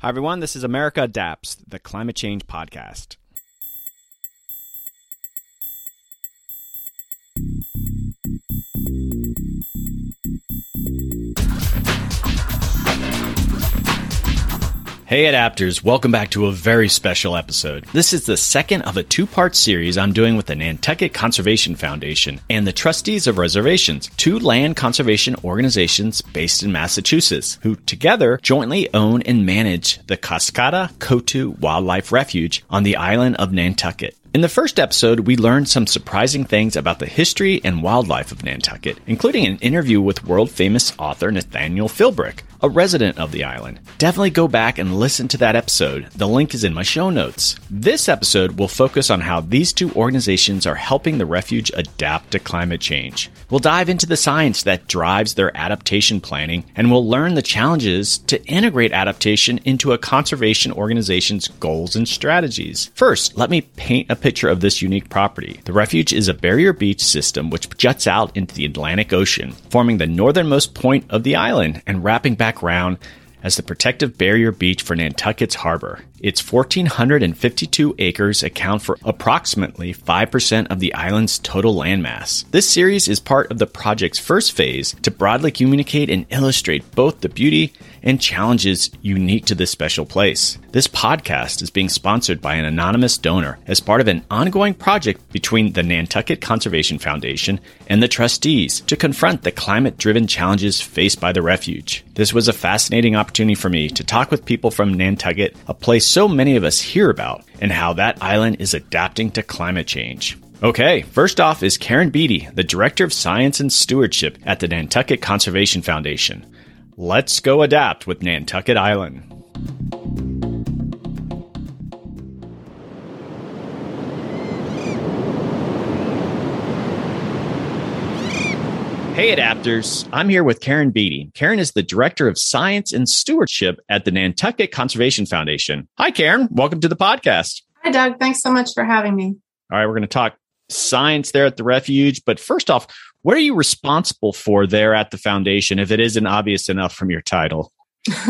Hi, everyone. This is America Adapts, the climate change podcast. Hey adapters, welcome back to a very special episode. This is the second of a two part series I'm doing with the Nantucket Conservation Foundation and the Trustees of Reservations, two land conservation organizations based in Massachusetts, who together jointly own and manage the Coskata Coatue Wildlife Refuge on the island of Nantucket. In the first episode, we learned some surprising things about the history and wildlife of Nantucket, including an interview with world famous author Nathaniel Philbrick, a resident of the island. Definitely go back and listen to that episode. The link is in my show notes. This episode will focus on how these two organizations are helping the refuge adapt to climate change. We'll dive into the science that drives their adaptation planning, and we'll learn the challenges to integrate adaptation into a conservation organization's goals and strategies. First, let me paint a picture of this unique property. The refuge is a barrier beach system which juts out into the Atlantic Ocean, forming the northernmost point of the island and wrapping back background as the protective barrier beach for Nantucket's harbor. Its 1,452 acres account for approximately 5% of the island's total landmass. This series is part of the project's first phase to broadly communicate and illustrate both the beauty and challenges unique to this special place. This podcast is being sponsored by an anonymous donor as part of an ongoing project between the Nantucket Conservation Foundation and the trustees to confront the climate driven challenges faced by the refuge. This was a fascinating opportunity for me to talk with people from Nantucket, a place so many of us hear about, and how that island is adapting to climate change. Okay, first off is Karen Beatty, the Director of Science and Stewardship at the Nantucket Conservation Foundation. Let's go adapt with Nantucket Island. Hey, adapters. I'm here with Karen Beatty. Karen is the Director of Science and Stewardship at the Nantucket Conservation Foundation. Hi, Karen. Welcome to the podcast. Hi, Doug. Thanks so much for having me. All right, we're going to talk science there at the refuge. But first off, what are you responsible for there at the foundation if it isn't obvious enough from your title?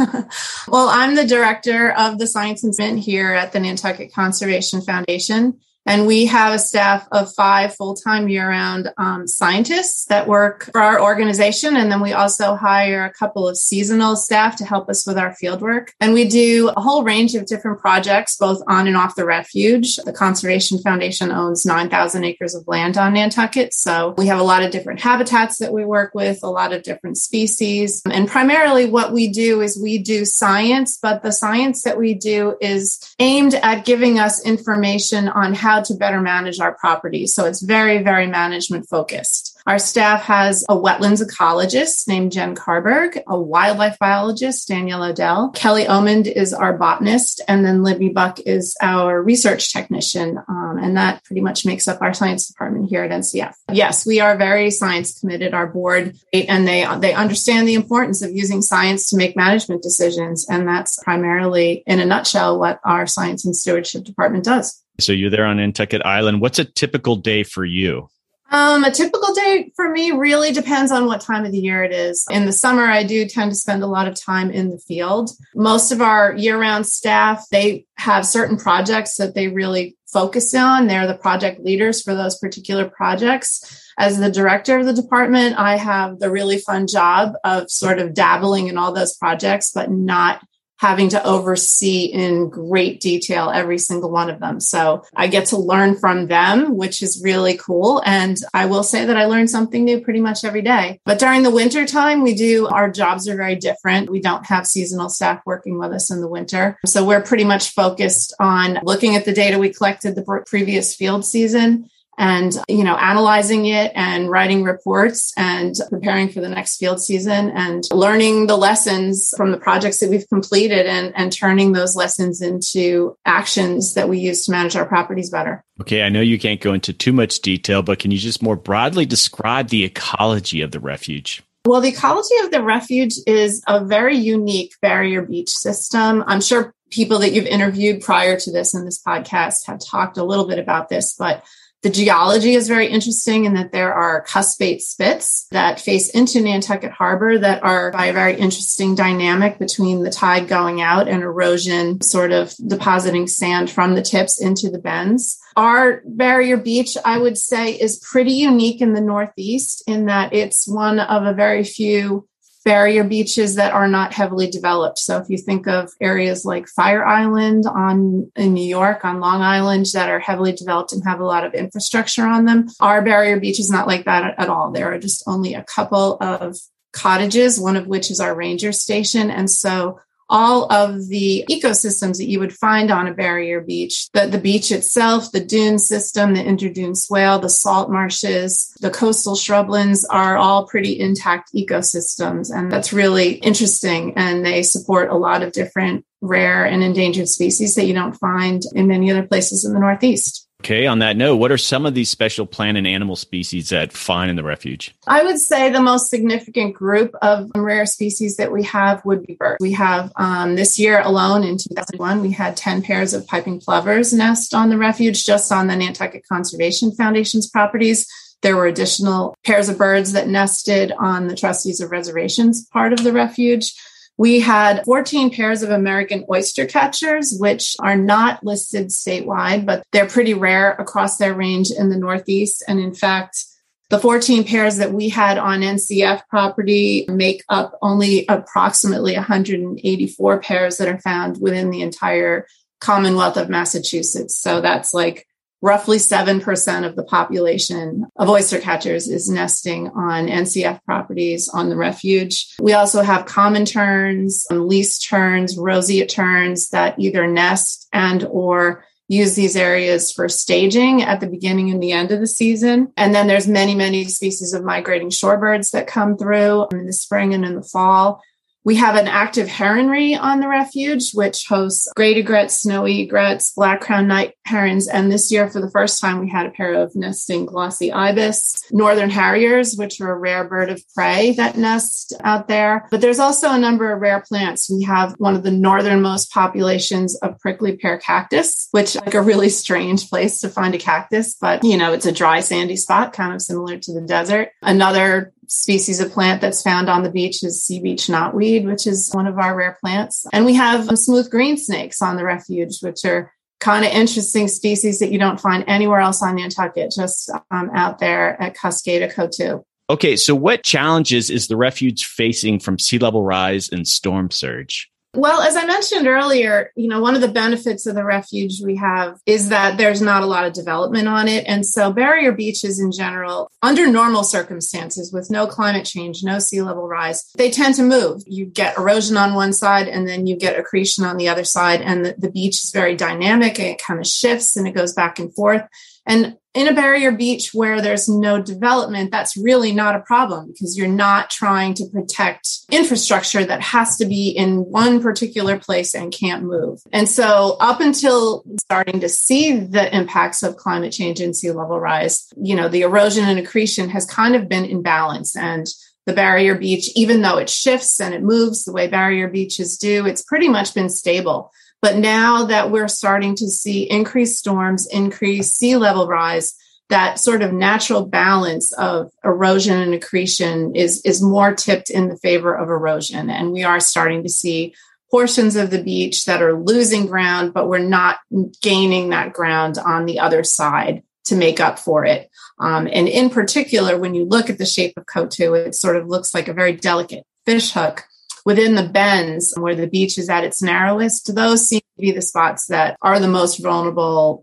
well, I'm the director of the science and here at the Nantucket Conservation Foundation. And we have a staff of five full time year round um, scientists that work for our organization. And then we also hire a couple of seasonal staff to help us with our field work. And we do a whole range of different projects, both on and off the refuge. The Conservation Foundation owns 9,000 acres of land on Nantucket. So we have a lot of different habitats that we work with, a lot of different species. And primarily what we do is we do science, but the science that we do is aimed at giving us information on how how to better manage our property. So it's very, very management focused. Our staff has a wetlands ecologist named Jen Karberg, a wildlife biologist, Danielle Odell. Kelly Omand is our botanist, and then Libby Buck is our research technician. Um, and that pretty much makes up our science department here at NCF. Yes, we are very science committed, our board, and they, they understand the importance of using science to make management decisions. And that's primarily, in a nutshell, what our science and stewardship department does. So you're there on Nantucket Island. What's a typical day for you? Um, a typical day for me really depends on what time of the year it is. In the summer, I do tend to spend a lot of time in the field. Most of our year-round staff, they have certain projects that they really focus on. They're the project leaders for those particular projects. As the director of the department, I have the really fun job of sort of dabbling in all those projects, but not having to oversee in great detail every single one of them. So I get to learn from them, which is really cool. And I will say that I learn something new pretty much every day. But during the winter time, we do, our jobs are very different. We don't have seasonal staff working with us in the winter. So we're pretty much focused on looking at the data we collected the previous field season and you know analyzing it and writing reports and preparing for the next field season and learning the lessons from the projects that we've completed and, and turning those lessons into actions that we use to manage our properties better okay i know you can't go into too much detail but can you just more broadly describe the ecology of the refuge well, the ecology of the refuge is a very unique barrier beach system. I'm sure people that you've interviewed prior to this in this podcast have talked a little bit about this, but The geology is very interesting in that there are cuspate spits that face into Nantucket Harbor that are by a very interesting dynamic between the tide going out and erosion sort of depositing sand from the tips into the bends. Our barrier beach, I would say, is pretty unique in the Northeast in that it's one of a very few barrier beaches that are not heavily developed. So if you think of areas like Fire Island on in New York on Long Island that are heavily developed and have a lot of infrastructure on them, our barrier beach is not like that at all. There are just only a couple of cottages, one of which is our ranger station. And so all of the ecosystems that you would find on a barrier beach the, the beach itself, the dune system, the interdune swale, the salt marshes, the coastal shrublands are all pretty intact ecosystems. And that's really interesting. And they support a lot of different rare and endangered species that you don't find in many other places in the Northeast. Okay, on that note, what are some of these special plant and animal species that find in the refuge? I would say the most significant group of rare species that we have would be birds. We have um, this year alone in 2001, we had 10 pairs of piping plovers nest on the refuge just on the Nantucket Conservation Foundation's properties. There were additional pairs of birds that nested on the Trustees of Reservations part of the refuge. We had 14 pairs of American oyster catchers, which are not listed statewide, but they're pretty rare across their range in the Northeast. And in fact, the 14 pairs that we had on NCF property make up only approximately 184 pairs that are found within the entire Commonwealth of Massachusetts. So that's like roughly 7% of the population of oyster catchers is nesting on NCF properties on the refuge. We also have common terns, least terns, roseate terns that either nest and or use these areas for staging at the beginning and the end of the season. And then there's many, many species of migrating shorebirds that come through in the spring and in the fall. We have an active heronry on the refuge, which hosts great egrets, snowy egrets, black crowned night herons. And this year, for the first time, we had a pair of nesting glossy ibis, northern harriers, which are a rare bird of prey that nest out there. But there's also a number of rare plants. We have one of the northernmost populations of prickly pear cactus, which like a really strange place to find a cactus, but you know, it's a dry sandy spot, kind of similar to the desert. Another species of plant that's found on the beach is sea beach knotweed, which is one of our rare plants. And we have smooth green snakes on the refuge, which are kind of interesting species that you don't find anywhere else on Nantucket, just um, out there at Coskata Coatue. Okay, so what challenges is the refuge facing from sea level rise and storm surge? Well, as I mentioned earlier, you know, one of the benefits of the refuge we have is that there's not a lot of development on it. And so barrier beaches in general, under normal circumstances with no climate change, no sea level rise, they tend to move. You get erosion on one side and then you get accretion on the other side. And the, the beach is very dynamic and it kind of shifts and it goes back and forth. And in a barrier beach where there's no development, that's really not a problem because you're not trying to protect infrastructure that has to be in one particular place and can't move. And so, up until starting to see the impacts of climate change and sea level rise, you know, the erosion and accretion has kind of been in balance. And the barrier beach, even though it shifts and it moves the way barrier beaches do, it's pretty much been stable. But now that we're starting to see increased storms, increased sea level rise, that sort of natural balance of erosion and accretion is, is more tipped in the favor of erosion. And we are starting to see portions of the beach that are losing ground, but we're not gaining that ground on the other side to make up for it. Um, and in particular, when you look at the shape of Coatue, it sort of looks like a very delicate fish hook within the bends where the beach is at its narrowest, those seem to be the spots that are the most vulnerable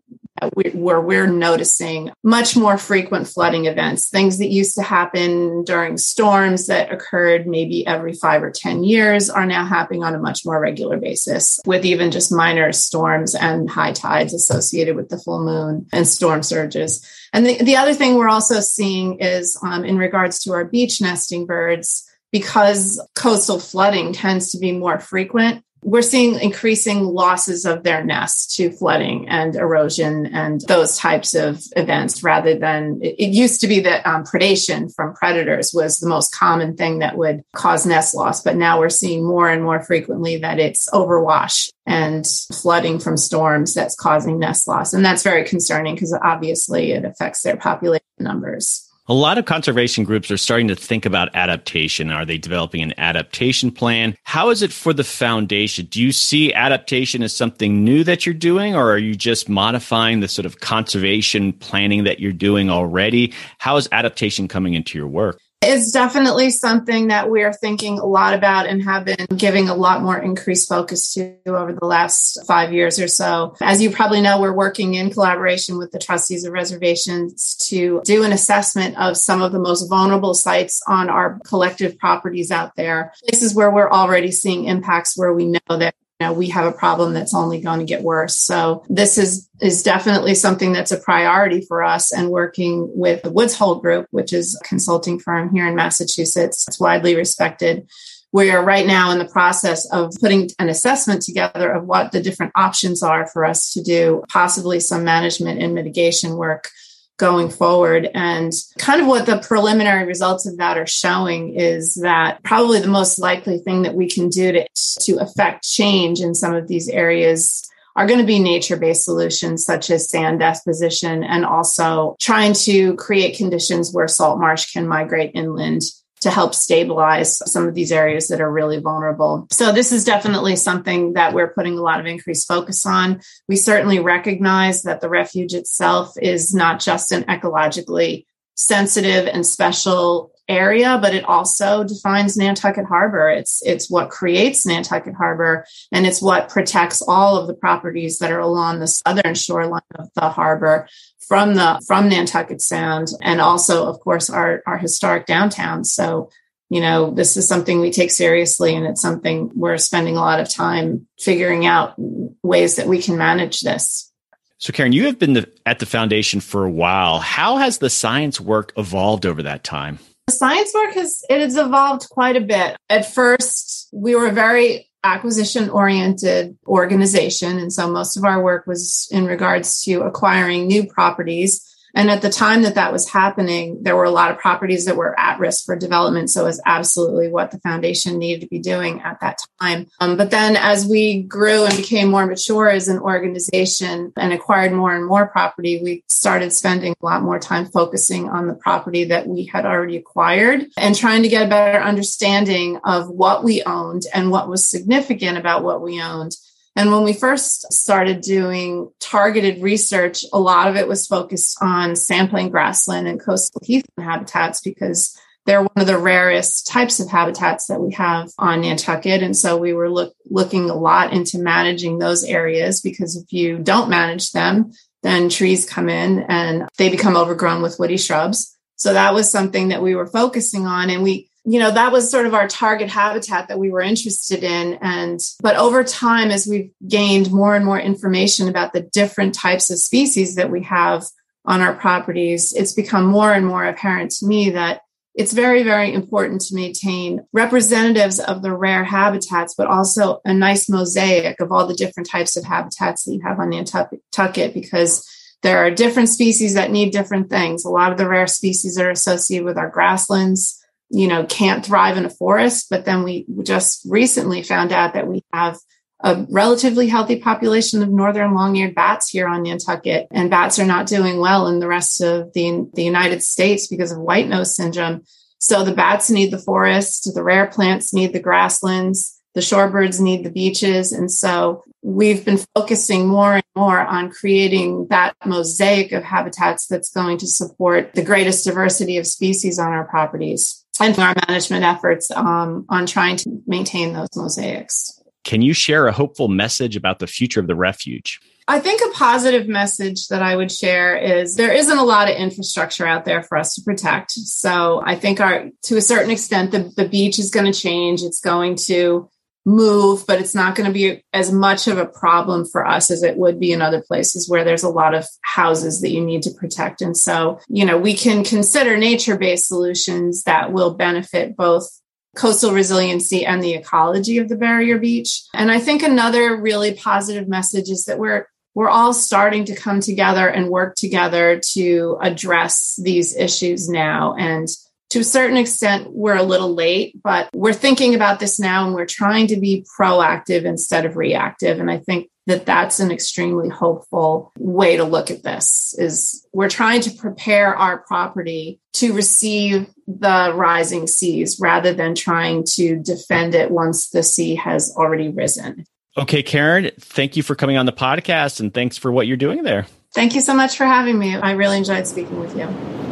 where we're noticing much more frequent flooding events, things that used to happen during storms that occurred maybe every five or 10 years are now happening on a much more regular basis with even just minor storms and high tides associated with the full moon and storm surges. And the, the other thing we're also seeing is um, in regards to our beach nesting birds, because coastal flooding tends to be more frequent, we're seeing increasing losses of their nests to flooding and erosion and those types of events rather than it, it used to be that um, predation from predators was the most common thing that would cause nest loss. But now we're seeing more and more frequently that it's overwash and flooding from storms that's causing nest loss. And that's very concerning because obviously it affects their population numbers. A lot of conservation groups are starting to think about adaptation. Are they developing an adaptation plan? How is it for the foundation? Do you see adaptation as something new that you're doing, or are you just modifying the sort of conservation planning that you're doing already? How is adaptation coming into your work? It's definitely something that we're thinking a lot about and have been giving a lot more increased focus to over the last five years or so. As you probably know, we're working in collaboration with the trustees of reservations to do an assessment of some of the most vulnerable sites on our collective properties out there, places where we're already seeing impacts where we know that know, we have a problem that's only going to get worse. So this is is definitely something that's a priority for us and working with the Woods Hole Group, which is a consulting firm here in Massachusetts. It's widely respected. We are right now in the process of putting an assessment together of what the different options are for us to do, possibly some management and mitigation work going forward. And kind of what the preliminary results of that are showing is that probably the most likely thing that we can do to, to affect change in some of these areas are going to be nature based solutions such as sand deposition and also trying to create conditions where salt marsh can migrate inland to help stabilize some of these areas that are really vulnerable. So, this is definitely something that we're putting a lot of increased focus on. We certainly recognize that the refuge itself is not just an ecologically sensitive and special area, but it also defines Nantucket Harbor. It's it's what creates Nantucket Harbor, and it's what protects all of the properties that are along the southern shoreline of the harbor from the from Nantucket Sound, and also, of course, our our historic downtown. So, you know, this is something we take seriously, and it's something we're spending a lot of time figuring out ways that we can manage this. So, Karen, you have been the, at the foundation for a while. How has the science work evolved over that time? The science work has it has evolved quite a bit. At first, we were very acquisition oriented organization. And so most of our work was in regards to acquiring new properties and at the time that that was happening, there were a lot of properties that were at risk for development. So it was absolutely what the foundation needed to be doing at that time. Um, but then as we grew and became more mature as an organization and acquired more and more property, we started spending a lot more time focusing on the property that we had already acquired and trying to get a better understanding of what we owned and what was significant about what we owned and when we first started doing targeted research, a lot of it was focused on sampling grassland and coastal heathland habitats because they're one of the rarest types of habitats that we have on Nantucket. And so we were look, looking a lot into managing those areas because if you don't manage them, then trees come in and they become overgrown with woody shrubs. So that was something that we were focusing on. And we you know that was sort of our target habitat that we were interested in. And but over time as we've gained more and more information about the different types of species that we have on our properties it's become more and more apparent to me that it's very very important to maintain representatives of the rare habitats but also a nice mosaic of all the different types of habitats that you have on nantucket because there are different species that need different things. A lot of the rare species are associated with our grasslands you know can't thrive in a forest. But then we just recently found out that we have a relatively healthy population of northern long-eared bats here on Nantucket and bats are not doing well in the rest of the, the United States because of white nose syndrome. So the bats need the forest the rare plants need the grasslands the shorebirds need the beaches. And so we've been focusing more and more on creating that mosaic of habitats that's going to support the greatest diversity of species on our properties and our management efforts um, on trying to maintain those mosaics. Can you share a hopeful message about the future of the refuge? I think a positive message that I would share is there isn't a lot of infrastructure out there for us to protect. So I think our to a certain extent the, the beach is going to change. It's going to move, but it's not going to be as much of a problem for us as it would be in other places where there's a lot of houses that you need to protect. And so, you know, we can consider nature based solutions that will benefit both coastal resiliency and the ecology of the barrier beach. And I think another really positive message is that we're we're all starting to come together and work together to address these issues now and to a certain extent we're a little late but we're thinking about this now and we're trying to be proactive instead of reactive. And i think that that's an extremely hopeful way to look at this is we're trying to prepare our property to receive the rising seas rather than trying to defend it once the sea has already risen. Okay karen thank you for coming on the podcast and thanks for what you're doing there. Thank you so much for having me. I really enjoyed speaking with you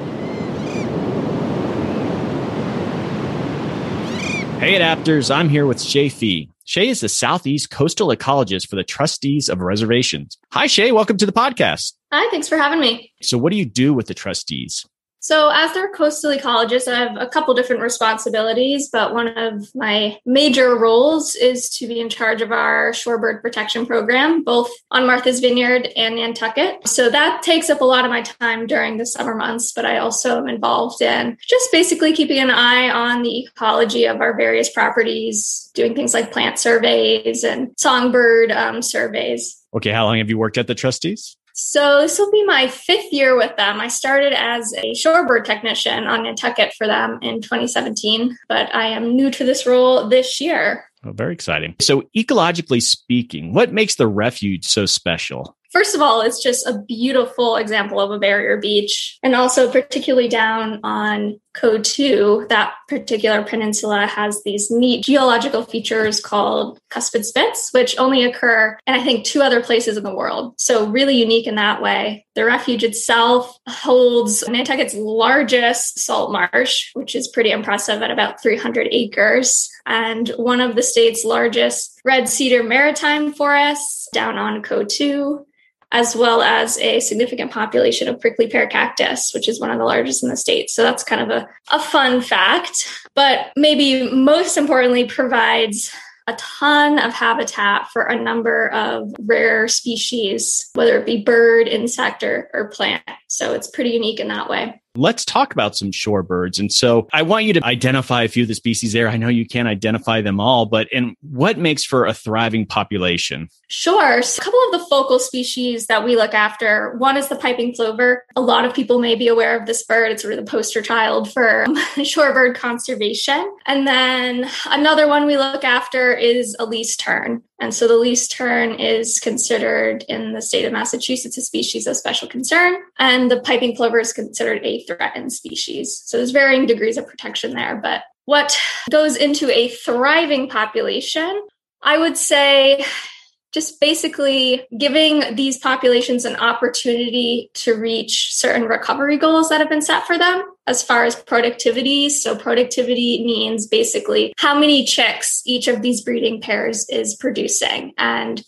Hey adapters, I'm here with Shay Fee. Shay is the Southeast Coastal Ecologist for the Trustees of Reservations. Hi, Shay. Welcome to the podcast. Hi, thanks for having me. So, what do you do with the trustees? So, as their coastal ecologist, I have a couple different responsibilities, but one of my major roles is to be in charge of our shorebird protection program, both on Martha's Vineyard and Nantucket. So, that takes up a lot of my time during the summer months, but I also am involved in just basically keeping an eye on the ecology of our various properties, doing things like plant surveys and songbird um, surveys. Okay, how long have you worked at the trustees? So this will be my fifth year with them. I started as a shorebird technician on Nantucket for them in 2017, but I am new to this role this year. Oh, very exciting. So, ecologically speaking, what makes the refuge so special? First of all, it's just a beautiful example of a barrier beach. And also, particularly down on Coatue, that particular peninsula has these neat geological features called cuspate spits, which only occur in, I think, two other places in the world. So, really unique in that way. The refuge itself holds Nantucket's largest salt marsh, which is pretty impressive at about 300 acres, and one of the state's largest red cedar maritime forests down on Coatue as well as a significant population of prickly pear cactus, which is one of the largest in the state. So that's kind of a, a fun fact, but maybe most importantly, provides a ton of habitat for a number of rare species, whether it be bird, insect, or, or plant. So it's pretty unique in that way. Let's talk about some shorebirds. And so I want you to identify a few of the species there. I know you can't identify them all, but and what makes for a thriving population? Sure. So a couple of the focal species that we look after, one is the piping plover. A lot of people may be aware of this bird. It's sort of the poster child for um, shorebird conservation. And then another one we look after is a least tern. And so the least tern is considered in the state of Massachusetts a species of special concern, and the piping plover is considered a threatened species. So there's varying degrees of protection there. But what goes into a thriving population, I would say just basically giving these populations an opportunity to reach certain recovery goals that have been set for them as far as productivity. So, productivity means basically how many chicks each of these breeding pairs is producing. And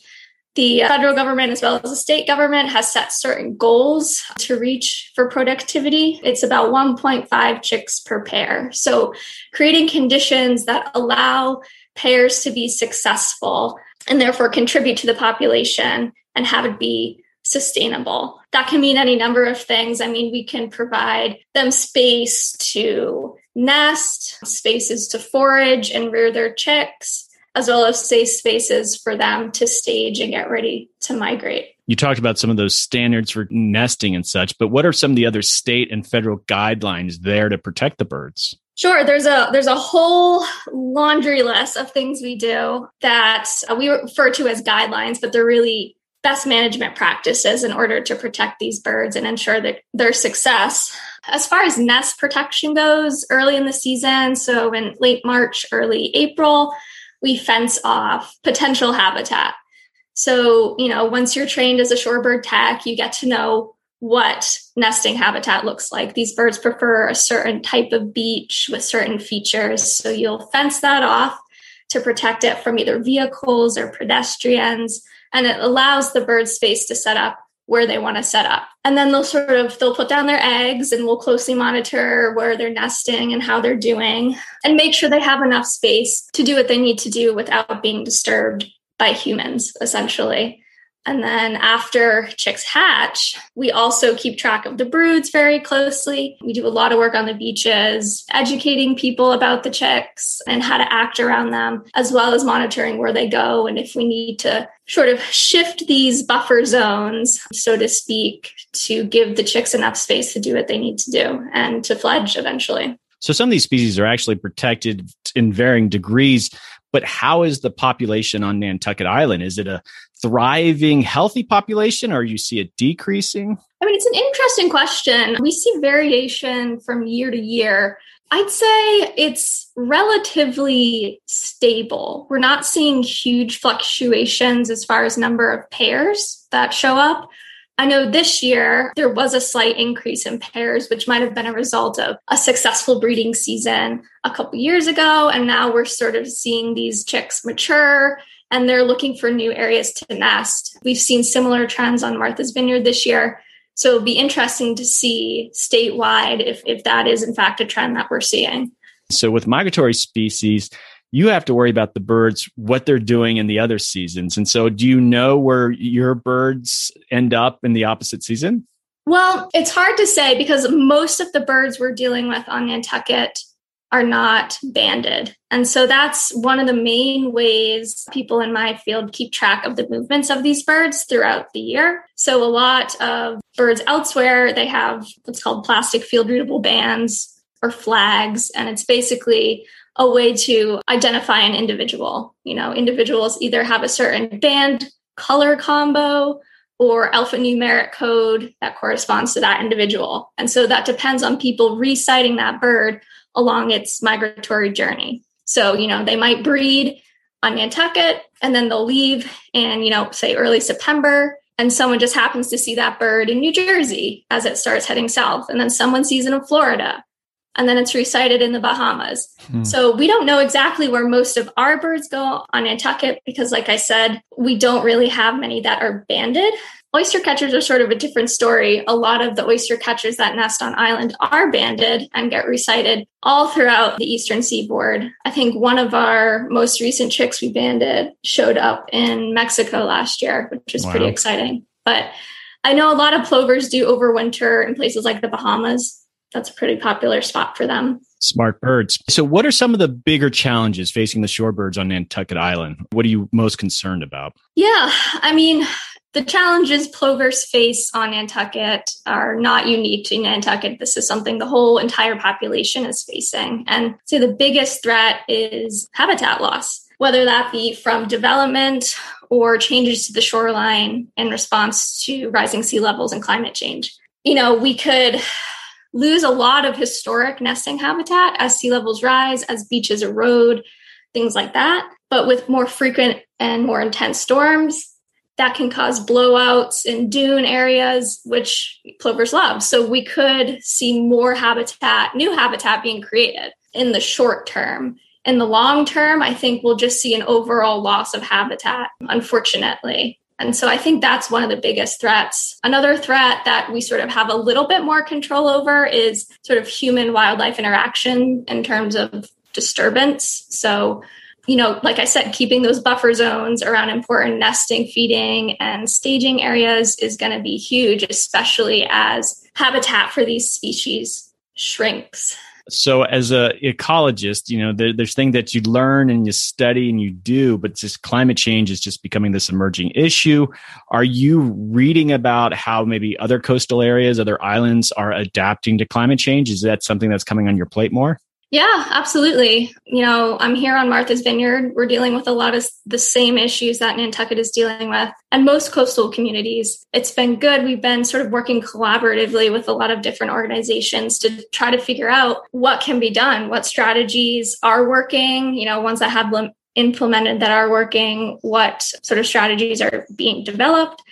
the federal government, as well as the state government, has set certain goals to reach for productivity. It's about 1.5 chicks per pair. So, creating conditions that allow pairs to be successful and therefore contribute to the population and have it be sustainable. That can mean any number of things. I mean, we can provide them space to nest, spaces to forage and rear their chicks, as well as safe spaces for them to stage and get ready to migrate. You talked about some of those standards for nesting and such, but what are some of the other state and federal guidelines there to protect the birds? Sure, there's a there's a whole laundry list of things we do that uh, we refer to as guidelines, but they're really best management practices in order to protect these birds and ensure that their success. As far as nest protection goes, early in the season, so in late March, early April, we fence off potential habitat. So, you know, once you're trained as a shorebird tech, you get to know what nesting habitat looks like. These birds prefer a certain type of beach with certain features. So you'll fence that off to protect it from either vehicles or pedestrians. And it allows the bird space to set up where they want to set up. And then they'll sort of they'll put down their eggs and we'll closely monitor where they're nesting and how they're doing and make sure they have enough space to do what they need to do without being disturbed by humans essentially. And then after chicks hatch, we also keep track of the broods very closely. We do a lot of work on the beaches, educating people about the chicks and how to act around them, as well as monitoring where they go and if we need to sort of shift these buffer zones, so to speak, to give the chicks enough space to do what they need to do and to fledge eventually. So some of these species are actually protected in varying degrees, but how is the population on Nantucket Island? Is it a thriving, healthy population, or you see it decreasing? I mean, it's an interesting question. We see variation from year to year. I'd say it's relatively stable. We're not seeing huge fluctuations as far as number of pairs that show up. I know this year there was a slight increase in pairs, which might have been a result of a successful breeding season a couple years ago. And now we're sort of seeing these chicks mature and they're looking for new areas to nest. We've seen similar trends on Martha's Vineyard this year. So it'll be interesting to see statewide if, if that is in fact a trend that we're seeing. So with migratory species, you have to worry about the birds, what they're doing in the other seasons. And so, do you know where your birds end up in the opposite season? Well, it's hard to say because most of the birds we're dealing with on Nantucket are not banded. And so that's one of the main ways people in my field keep track of the movements of these birds throughout the year. So a lot of birds elsewhere, they have what's called plastic field readable bands or flags. And it's basically a way to identify an individual. You know, individuals either have a certain band color combo or alphanumeric code that corresponds to that individual. And so that depends on people resighting that bird along its migratory journey. So, you know, they might breed on Nantucket and then they'll leave in, you know, say early September. And someone just happens to see that bird in New Jersey as it starts heading south. And then someone sees it in Florida and then it's resighted in the Bahamas. Hmm. So we don't know exactly where most of our birds go on Nantucket because, like I said, we don't really have many that are banded. Oyster catchers are sort of a different story. A lot of the oyster catchers that nest on island are banded and get resighted all throughout the eastern seaboard. I think one of our most recent chicks we banded showed up in Mexico last year, which was wow. pretty exciting. But I know a lot of plovers do overwinter in places like the Bahamas that's a pretty popular spot for them. Smart birds. So, what are some of the bigger challenges facing the shorebirds on Nantucket Island? What are you most concerned about? Yeah, I mean, the challenges plovers face on Nantucket are not unique to Nantucket. This is something the whole entire population is facing. And so the biggest threat is habitat loss, whether that be from development or changes to the shoreline in response to rising sea levels and climate change. You know, we could lose a lot of historic nesting habitat as sea levels rise, as beaches erode, things like that. But with more frequent and more intense storms, that can cause blowouts in dune areas, which plovers love. So we could see more habitat, new habitat being created in the short term. In the long term, I think we'll just see an overall loss of habitat, unfortunately. And so I think that's one of the biggest threats. Another threat that we sort of have a little bit more control over is sort of human wildlife interaction in terms of disturbance. So, you know, like I said, keeping those buffer zones around important nesting, feeding, and staging areas is going to be huge, especially as habitat for these species shrinks. So, as a ecologist, you know, there, there's things that you learn and you study and you do, but just climate change is just becoming this emerging issue. Are you reading about how maybe other coastal areas, other islands are adapting to climate change? Is that something that's coming on your plate more? Yeah, absolutely. You know, I'm here on Martha's Vineyard. We're dealing with a lot of the same issues that Nantucket is dealing with and most coastal communities. It's been good. We've been sort of working collaboratively with a lot of different organizations to try to figure out what can be done, what strategies are working, you know, ones that have implemented that are working, what sort of strategies are being developed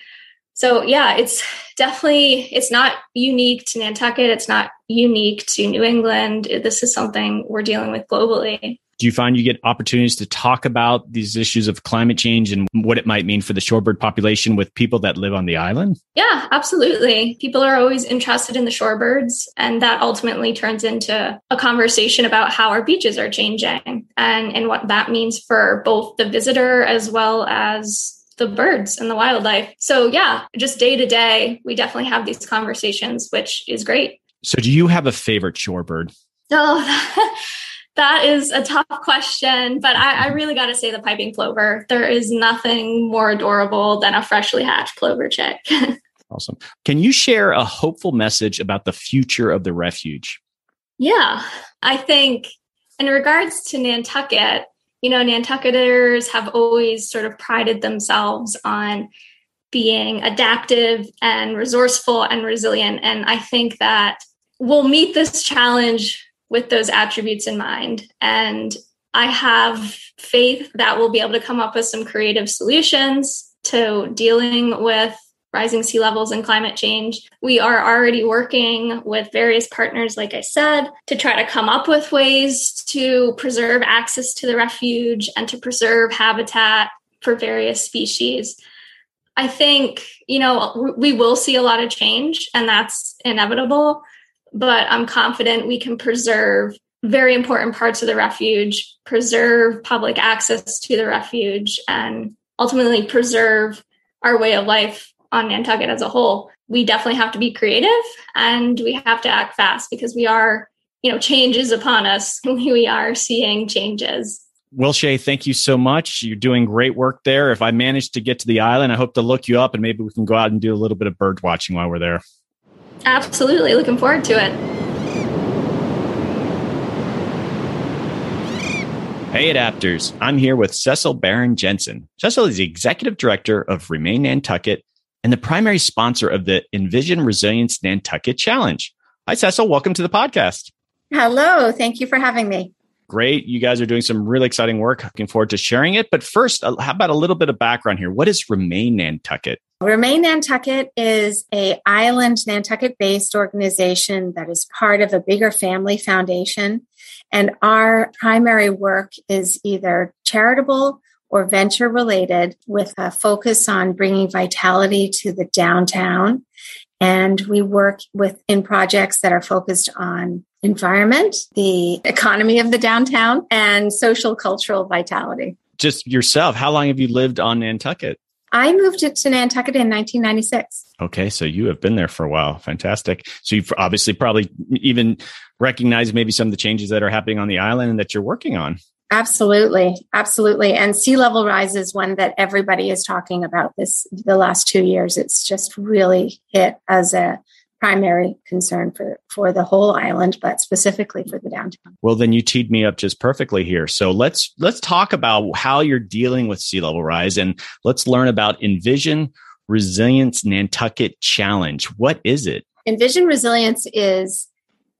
so yeah it's definitely it's not unique to nantucket. It's not unique to new england. This is something we're dealing with globally. Do you find you get opportunities to talk about these issues of climate change and what it might mean for the shorebird population with people that live on the island? Yeah absolutely. People are always interested in the shorebirds and that ultimately turns into a conversation about how our beaches are changing and and what that means for both the visitor as well as the birds and the wildlife. So, yeah, just day to day, we definitely have these conversations, which is great. So, do you have a favorite shorebird? Oh, that is a tough question, but I, I really got to say the piping plover. There is nothing more adorable than a freshly hatched plover chick. awesome. Can you share a hopeful message about the future of the refuge? Yeah, I think in regards to Nantucket, you know, Nantucketers have always sort of prided themselves on being adaptive and resourceful and resilient. And I think that we'll meet this challenge with those attributes in mind. And I have faith that we'll be able to come up with some creative solutions to dealing with rising sea levels and climate change. We are already working with various partners, like I said, to try to come up with ways to preserve access to the refuge and to preserve habitat for various species. I think, you know, we will see a lot of change and that's inevitable, but I'm confident we can preserve very important parts of the refuge, preserve public access to the refuge, and ultimately preserve our way of life on Nantucket as a whole, we definitely have to be creative and we have to act fast because we are, you know, changes upon us. We are seeing changes. Wilshay, thank you so much. You're doing great work there. If I manage to get to the island, I hope to look you up and maybe we can go out and do a little bit of bird watching while we're there. Absolutely. Looking forward to it. Hey, adapters. I'm here with Cecil Barron Jensen. Cecil is the executive director of Remain Nantucket and the primary sponsor of the Envision Resilience Nantucket Challenge. Hi, Cecil. Welcome to the podcast. Hello. Thank you for having me. Great. You guys are doing some really exciting work. Looking forward to sharing it. But first, uh, how about a little bit of background here? What is Remain Nantucket? Remain Nantucket is a island Nantucket based organization that is part of a bigger family foundation. And our primary work is either charitable or venture related with a focus on bringing vitality to the downtown. And we work with in projects that are focused on environment, the economy of the downtown, and social cultural vitality. Just yourself, how long have you lived on Nantucket? I moved to Nantucket in 1996. Okay, so you have been there for a while. Fantastic. So you've obviously probably even recognized maybe some of the changes that are happening on the island and that you're working on. Absolutely. Absolutely. And sea level rise is one that everybody is talking about this the last two years. It's just really hit as a primary concern for, for the whole island, but specifically for the downtown. Well, then you teed me up just perfectly here. So let's let's talk about how you're dealing with sea level rise and let's learn about Envision Resilience Nantucket Challenge. What is it? Envision Resilience is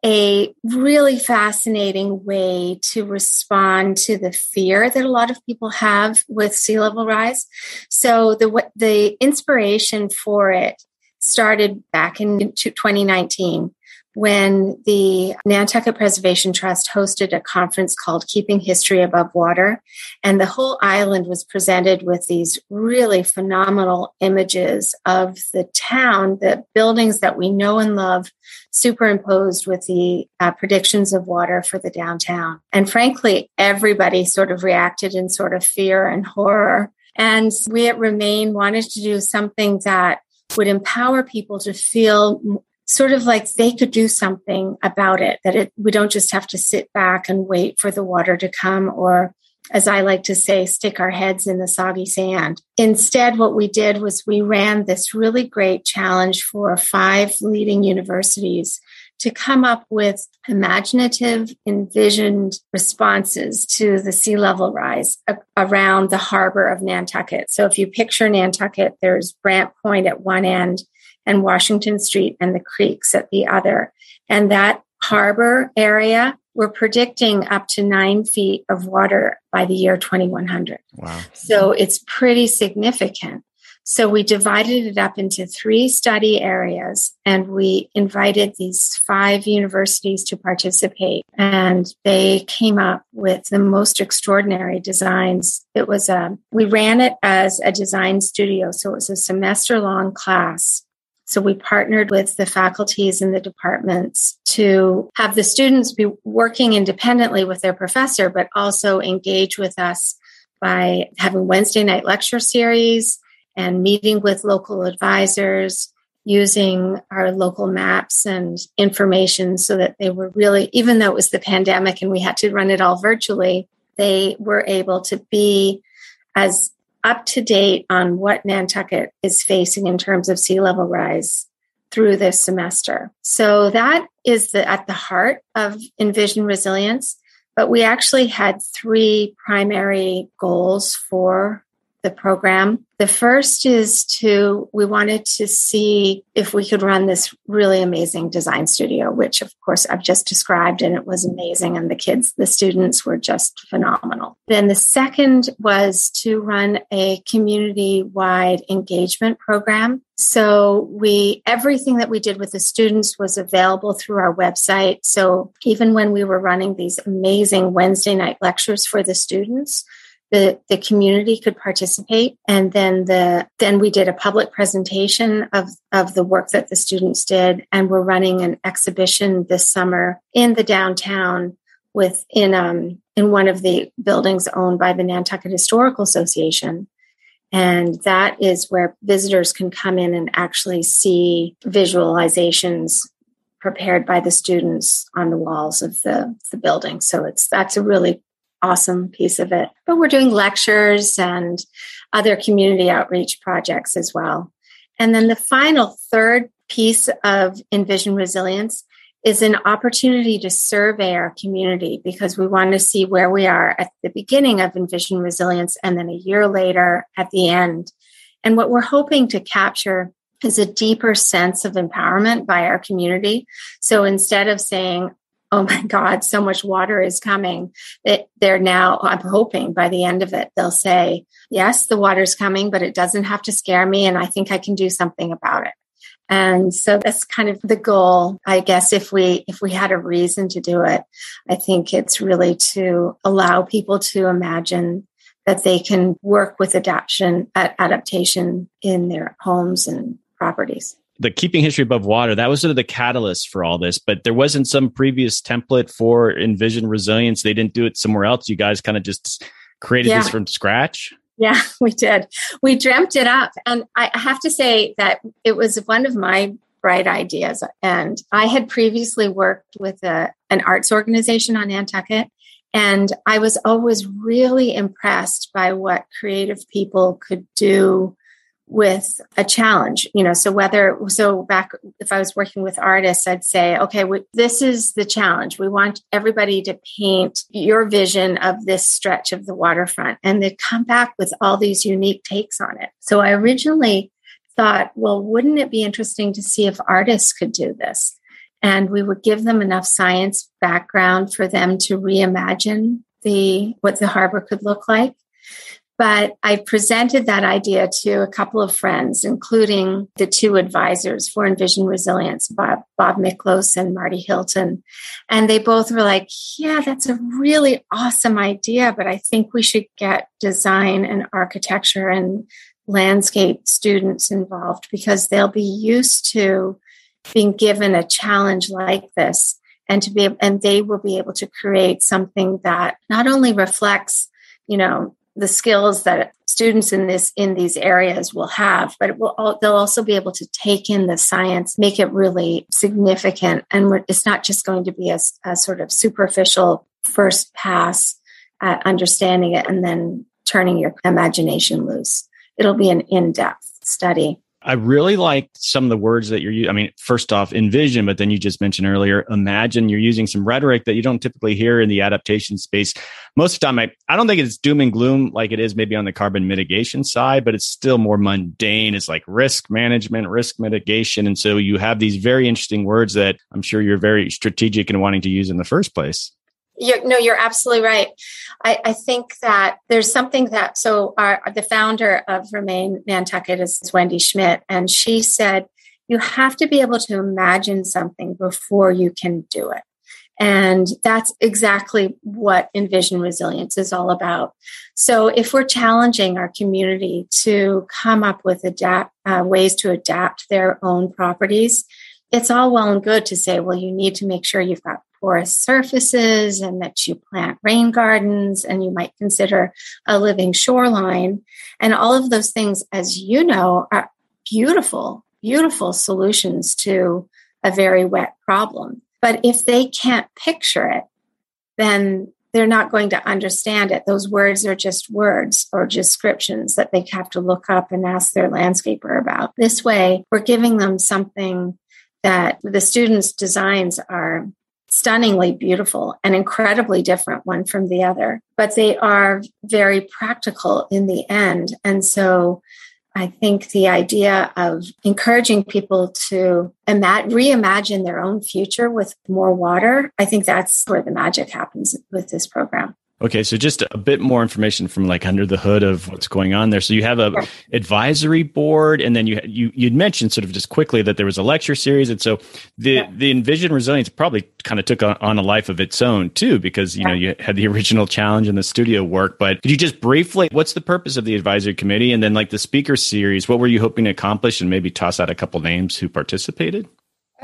a really fascinating way to respond to the fear that a lot of people have with sea level rise. So the the inspiration for it started back in 2019 when the Nantucket Preservation Trust hosted a conference called Keeping History Above Water. And the whole island was presented with these really phenomenal images of the town, the buildings that we know and love, superimposed with the uh, predictions of water for the downtown. And frankly, everybody sort of reacted in sort of fear and horror. And we at Remain wanted to do something that would empower people to feel sort of like they could do something about it, that it, we don't just have to sit back and wait for the water to come or as I like to say, stick our heads in the soggy sand. Instead, what we did was we ran this really great challenge for five leading universities to come up with imaginative, envisioned responses to the sea level rise around the harbor of Nantucket. So if you picture Nantucket, there's Brant Point at one end and Washington Street and the creeks at the other. And that harbor area, we're predicting up to nine feet of water by the year 2100. Wow. So it's pretty significant. So we divided it up into three study areas and we invited these five universities to participate. And they came up with the most extraordinary designs. It was a, we ran it as a design studio. So it was a semester long class so we partnered with the faculties and the departments to have the students be working independently with their professor, but also engage with us by having Wednesday night lecture series and meeting with local advisors, using our local maps and information so that they were really, even though it was the pandemic and we had to run it all virtually, they were able to be as up to date on what Nantucket is facing in terms of sea level rise through this semester. So that is the, at the heart of Envision Resilience. But we actually had three primary goals for the program. The first is to, we wanted to see if we could run this really amazing design studio, which of course I've just described, and it was amazing. And the kids, the students were just phenomenal. Then the second was to run a community wide engagement program. So we, everything that we did with the students was available through our website. So even when we were running these amazing Wednesday night lectures for the students, the, the community could participate. And then the then we did a public presentation of of the work that the students did. And we're running an exhibition this summer in the downtown with in um in one of the buildings owned by the Nantucket Historical Association. And that is where visitors can come in and actually see visualizations prepared by the students on the walls of the, the building. So it's that's a really awesome piece of it. But we're doing lectures and other community outreach projects as well. And then the final third piece of Envision Resilience is an opportunity to survey our community because we want to see where we are at the beginning of Envision Resilience and then a year later at the end. And what we're hoping to capture is a deeper sense of empowerment by our community. So instead of saying, oh my God, so much water is coming. That they're now, I'm hoping by the end of it, they'll say, yes, the water's coming, but it doesn't have to scare me. And I think I can do something about it. And so that's kind of the goal. I guess if we, if we had a reason to do it, I think it's really to allow people to imagine that they can work with adaptation, adaptation in their homes and properties the keeping history above water that was sort of the catalyst for all this but there wasn't some previous template for envision resilience. They didn't do it somewhere else. You guys kind of just created yeah. this from scratch? Yeah we did. We dreamt it up and i have to say that it was one of my bright ideas and i had previously worked with a, an arts organization on nantucket and i was always really impressed by what creative people could do with a challenge you know so whether so back if i was working with artists i'd say okay we, this is the challenge. We want everybody to paint your vision of this stretch of the waterfront and they come back with all these unique takes on it. So i originally thought well wouldn't it be interesting to see if artists could do this? And we would give them enough science background for them to reimagine the what the harbor could look like but I presented that idea to a couple of friends, including the two advisors for Envision Resilience, Bob, Bob Miklos and Marty Hilton. And they both were like, yeah, that's a really awesome idea, but I think we should get design and architecture and landscape students involved because they'll be used to being given a challenge like this and to be and they will be able to create something that not only reflects you know the skills that students in this in these areas will have but will, they'll also be able to take in the science make it really significant and it's not just going to be a, a sort of superficial first pass at understanding it and then turning your imagination loose. It'll be an in-depth study I really like some of the words that you're using. I mean, first off, envision, but then you just mentioned earlier, imagine you're using some rhetoric that you don't typically hear in the adaptation space. Most of the time, I, I don't think it's doom and gloom like it is maybe on the carbon mitigation side, but it's still more mundane. It's like risk management, risk mitigation. And so you have these very interesting words that I'm sure you're very strategic in wanting to use in the first place. You're, no, you're absolutely right. I, I, think that there's something that so our, the founder of Remain Nantucket is Wendy Schmidt, and she said you have to be able to imagine something before you can do it. And that's exactly what Envision Resilience is all about. So, if we're challenging our community to come up with adapt, uh, ways to adapt their own properties, it's all well and good to say, well, you need to make sure you've got porous surfaces and that you plant rain gardens and you might consider a living shoreline. And all of those things, as you know, are beautiful, beautiful solutions to a very wet problem. But if they can't picture it, then they're not going to understand it. Those words are just words or descriptions that they have to look up and ask their landscaper about. This way, we're giving them something that the students' designs are stunningly beautiful and incredibly different one from the other, but they are very practical in the end. And so I think the idea of encouraging people to ima- reimagine their own future with more water, I think that's where the magic happens with this program. Okay, so just a bit more information from like under the hood of what's going on there. So you have a sure. advisory board, and then you you you'd mentioned sort of just quickly that there was a lecture series, and so the yeah. the Envision Resilience probably kind of took on, on, a life of its own too, because you yeah. know you had the original challenge and the studio work. But could you just briefly, what's the purpose of the advisory committee, and then like the speaker series, what were you hoping to accomplish, and maybe toss out a couple names who participated?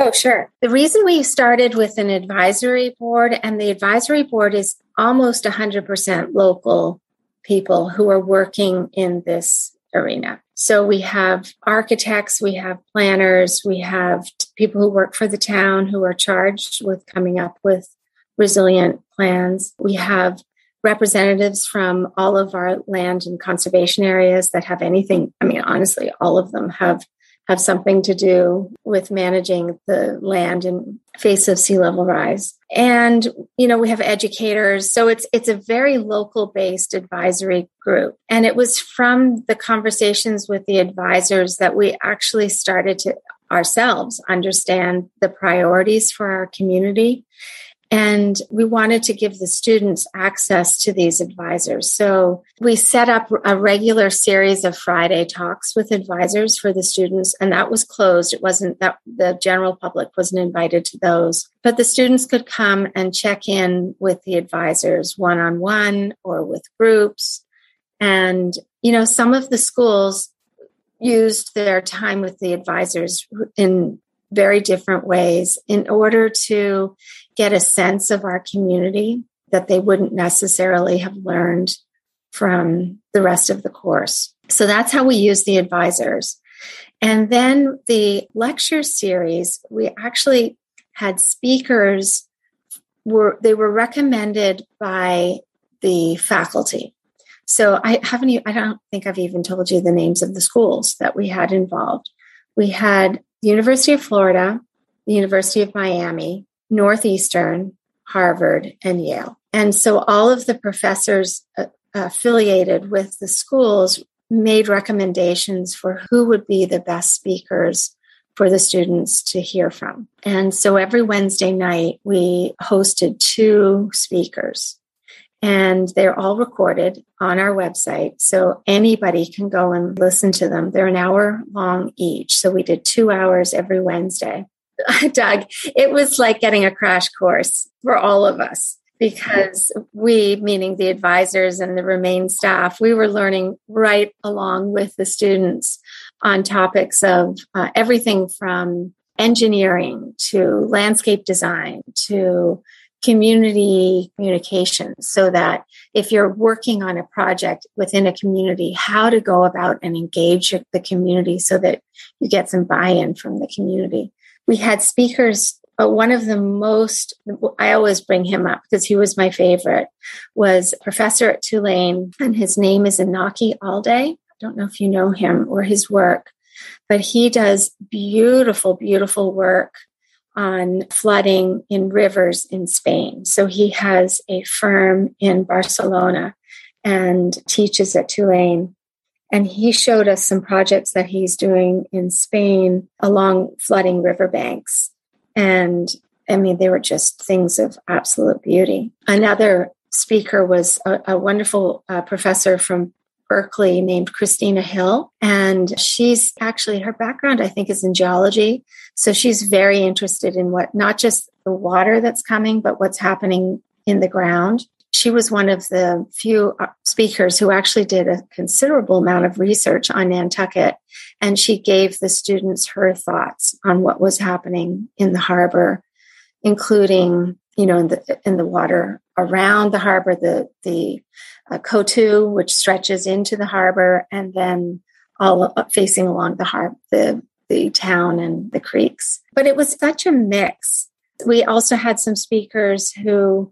Oh, sure. The reason we started with an advisory board, and the advisory board is almost 100% local people who are working in this arena. So we have architects, we have planners, we have people who work for the town who are charged with coming up with resilient plans. We have representatives from all of our land and conservation areas that have anything. I mean, honestly, all of them have have something to do with managing the land in face of sea level rise. And you know, we have educators, so it's it's a very local based advisory group. And it was from the conversations with the advisors that we actually started to ourselves understand the priorities for our community and we wanted to give the students access to these advisors. So we set up a regular series of Friday talks with advisors for the students, and that was closed. It wasn't that the general public wasn't invited to those, but the students could come and check in with the advisors one on one or with groups. And, you know, some of the schools used their time with the advisors in very different ways in order to get a sense of our community that they wouldn't necessarily have learned from the rest of the course. So that's how we use the advisors. And then the lecture series, we actually had speakers were they were recommended by the faculty. So I haven't I don't think I've even told you the names of the schools that we had involved. We had the University of Florida, the University of Miami, Northeastern, Harvard, and Yale. And so all of the professors uh, affiliated with the schools made recommendations for who would be the best speakers for the students to hear from. And so every Wednesday night, we hosted two speakers and they're all recorded on our website. So anybody can go and listen to them. They're an hour long each. So we did two hours every Wednesday. Doug, it was like getting a crash course for all of us because we, meaning the advisors and the Remain staff, we were learning right along with the students on topics of uh, everything from engineering to landscape design to community communication so that if you're working on a project within a community, how to go about and engage the community so that you get some buy in from the community. We had speakers, but one of the most, I always bring him up because he was my favorite, was professor at Tulane, and his name is Inaki Alday. I don't know if you know him or his work, but he does beautiful, beautiful work on flooding in rivers in Spain. So he has a firm in Barcelona and teaches at Tulane. And he showed us some projects that he's doing in Spain along flooding riverbanks. And I mean, they were just things of absolute beauty. Another speaker was a, a wonderful uh, professor from Berkeley named Kristina Hill. And she's actually, her background, I think, is in geology. So she's very interested in what, not just the water that's coming, but what's happening in the ground. She was one of the few uh, speakers who actually did a considerable amount of research on Nantucket. And she gave the students her thoughts on what was happening in the harbor, including you know, in the in the water around the harbor, the the uh, Coatue, which stretches into the harbor, and then all facing along the harbor, the the town and the creeks. But it was such a mix. We also had some speakers who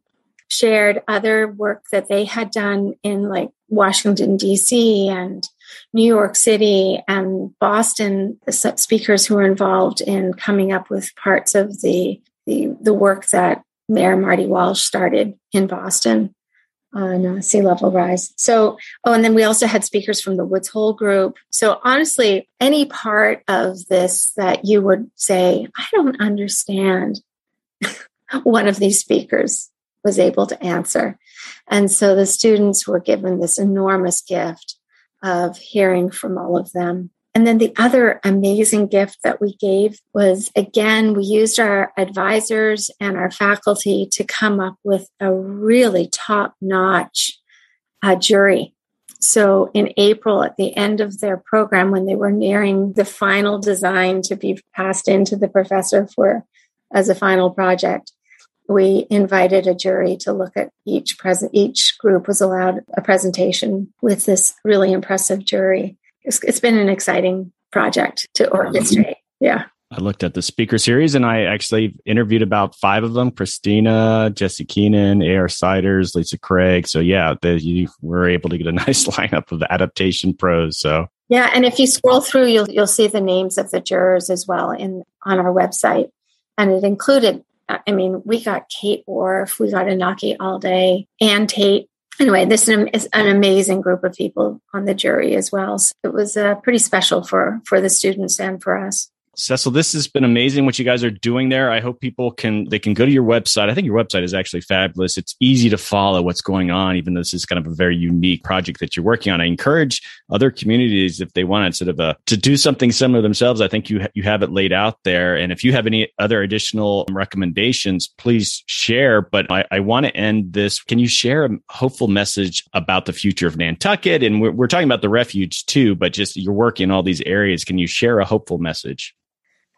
shared other work that they had done in like Washington, D.C. and New York City and Boston, the speakers who were involved in coming up with parts of the, the, the work that Mayor Marty Walsh started in Boston on uh, sea level rise. So, oh, and then we also had speakers from the Woods Hole group. So, honestly, any part of this that you would say, I don't understand, one of these speakers was able to answer. And so the students were given this enormous gift of hearing from all of them. And then the other amazing gift that we gave was again, we used our advisors and our faculty to come up with a really top notch uh, jury. So in April, at the end of their program, when they were nearing the final design to be passed into the professor for as a final project, we invited a jury to look at each present each group was allowed a presentation with this really impressive jury it's, it's been an exciting project to orchestrate yeah I looked at the speaker series and I actually interviewed about five of them Kristina, Jesse Keenan, A.R. Siders, Lisa Craig. So, yeah, the, you were able to get a nice lineup of adaptation pros. So, yeah. And if you scroll through, you'll, you'll see the names of the jurors as well in on our website. And it included I mean, we got Kate Orff, we got Inaki Alday, and Tate. Anyway, this is an amazing group of people on the jury as well. So it was uh, pretty special for for the students and for us. Cecil, this has been amazing what you guys are doing there. I hope people can they can go to your website. I think your website is actually fabulous. It's easy to follow what's going on, even though this is kind of a very unique project that you're working on. I encourage other communities if they want to sort of a, to do something similar themselves. I think you you have it laid out there. And if you have any other additional recommendations, please share. But I, I want to end this. Can you share a hopeful message about the future of Nantucket? And we're, we're talking about the refuge too, but just your work in all these areas. Can you share a hopeful message?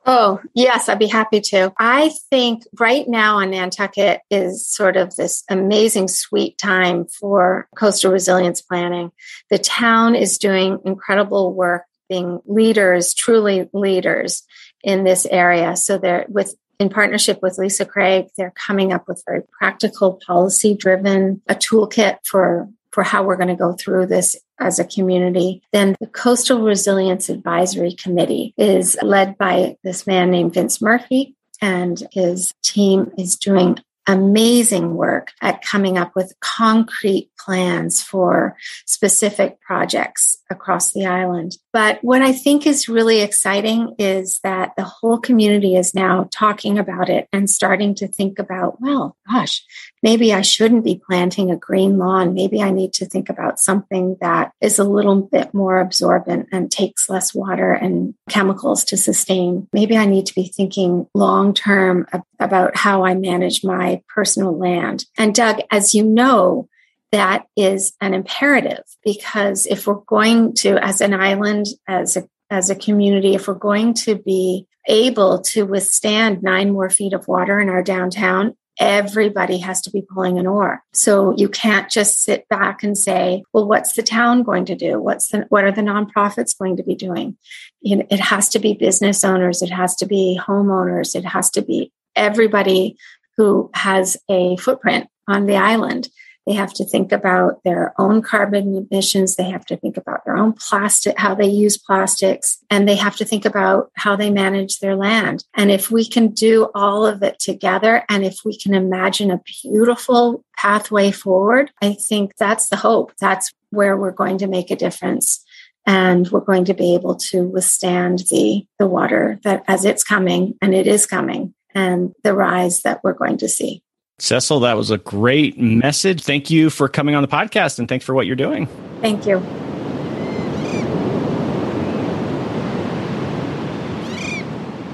Oh, yes, I'd be happy to. I think right now on Nantucket is sort of this amazing sweet time for coastal resilience planning. The town is doing incredible work being leaders, truly leaders in this area. So they're with in partnership with Lisa Craig, they're coming up with very practical, policy driven, a toolkit for for how we're going to go through this as a community. Then the Coastal Resilience Advisory Committee is led by this man named Vince Murphy, and his team is doing amazing work at coming up with concrete plans for specific projects across the island. But what I think is really exciting is that the whole community is now talking about it and starting to think about, well, gosh, maybe I shouldn't be planting a green lawn. Maybe I need to think about something that is a little bit more absorbent and takes less water and chemicals to sustain. Maybe I need to be thinking long term about how I manage my personal land. And Doug, as you know, that is an imperative because if we're going to, as an island, as a as a community, if we're going to be able to withstand nine more feet of water in our downtown, everybody has to be pulling an oar. So you can't just sit back and say, well, what's the town going to do? What's the, what are the nonprofits going to be doing? You know, it has to be business owners. It has to be homeowners. It has to be everybody who has a footprint on the island they have to think about their own carbon emissions. They have to think about their own plastic, how they use plastics, and they have to think about how they manage their land. And if we can do all of it together, and if we can imagine a beautiful pathway forward, I think that's the hope. That's where we're going to make a difference and we're going to be able to withstand the the water that as it's coming and it is coming and the rise that we're going to see Cecil, that was a great message. Thank you for coming on the podcast and thanks for what you're doing. Thank you.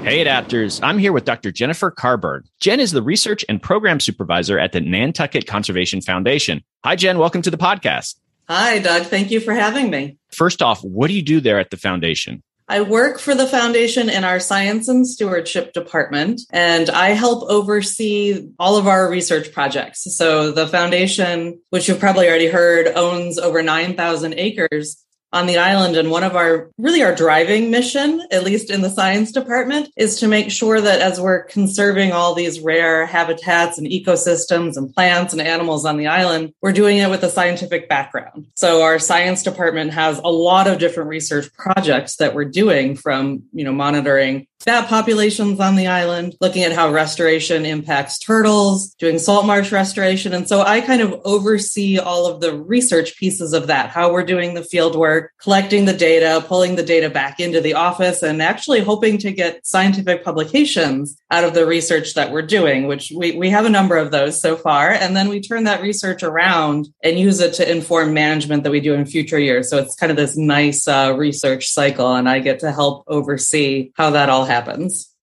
Hey, adapters. I'm here with Dr. Jennifer Karberg. Jen is the research and program supervisor at the Nantucket Conservation Foundation. Hi, Jen. Welcome to the podcast. Hi, Doug. Thank you for having me. First off, what do you do there at the foundation? I work for the foundation in our science and stewardship department, and I help oversee all of our research projects. So the foundation, which you've probably already heard, owns over 9,000 acres on the island. And one of our really our driving mission, at least in the science department, is to make sure that as we're conserving all these rare habitats and ecosystems and plants and animals on the island, we're doing it with a scientific background. So our science department has a lot of different research projects that we're doing from, you know, monitoring bat populations on the island, looking at how restoration impacts turtles, doing salt marsh restoration. And so I kind of oversee all of the research pieces of that, how we're doing the field work, collecting the data, pulling the data back into the office, and actually hoping to get scientific publications out of the research that we're doing, which we, we have a number of those so far. And then we turn that research around and use it to inform management that we do in future years. So it's kind of this nice uh, research cycle, and I get to help oversee how that all happens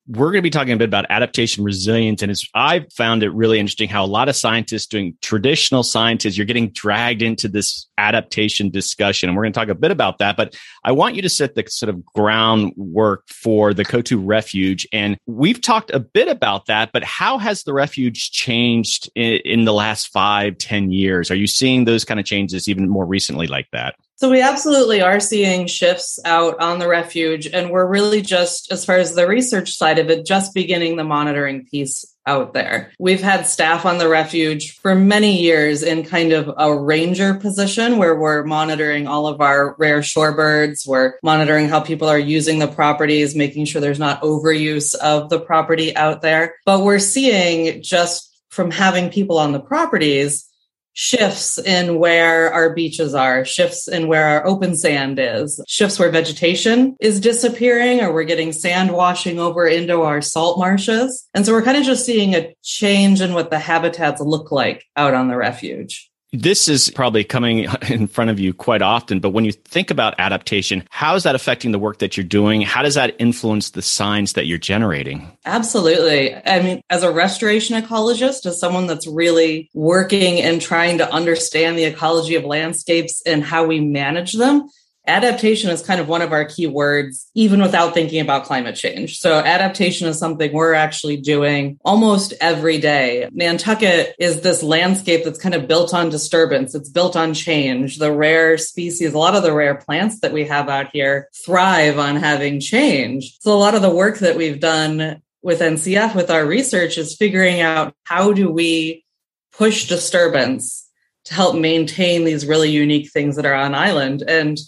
we're going to be talking a bit about adaptation resilience. And it's, I found it really interesting how a lot of scientists doing traditional scientists, you're getting dragged into this adaptation discussion. And we're going to talk a bit about that. But I want you to set the sort of groundwork for the Coatue Refuge. And we've talked a bit about that, but how has the refuge changed in, in the last five, ten years? Are you seeing those kind of changes even more recently like that? So we absolutely are seeing shifts out on the refuge, and we're really just, as far as the research side of it, just beginning the monitoring piece out there. We've had staff on the refuge for many years in kind of a ranger position where we're monitoring all of our rare shorebirds. We're monitoring how people are using the properties, making sure there's not overuse of the property out there. But we're seeing just from having people on the properties, shifts in where our beaches are, shifts in where our open sand is, shifts where vegetation is disappearing or we're getting sand washing over into our salt marshes. And so we're kind of just seeing a change in what the habitats look like out on the refuge this is probably coming in front of you quite often, but when you think about adaptation, how is that affecting the work that you're doing? How does that influence the signs that you're generating? Absolutely. I mean, as a restoration ecologist, as someone that's really working and trying to understand the ecology of landscapes and how we manage them, adaptation is kind of one of our key words, even without thinking about climate change. So adaptation is something we're actually doing almost every day. Nantucket is this landscape that's kind of built on disturbance. It's built on change. The rare species, a lot of the rare plants that we have out here thrive on having change. So a lot of the work that we've done with NCF with our research is figuring out how do we push disturbance to help maintain these really unique things that are on island. And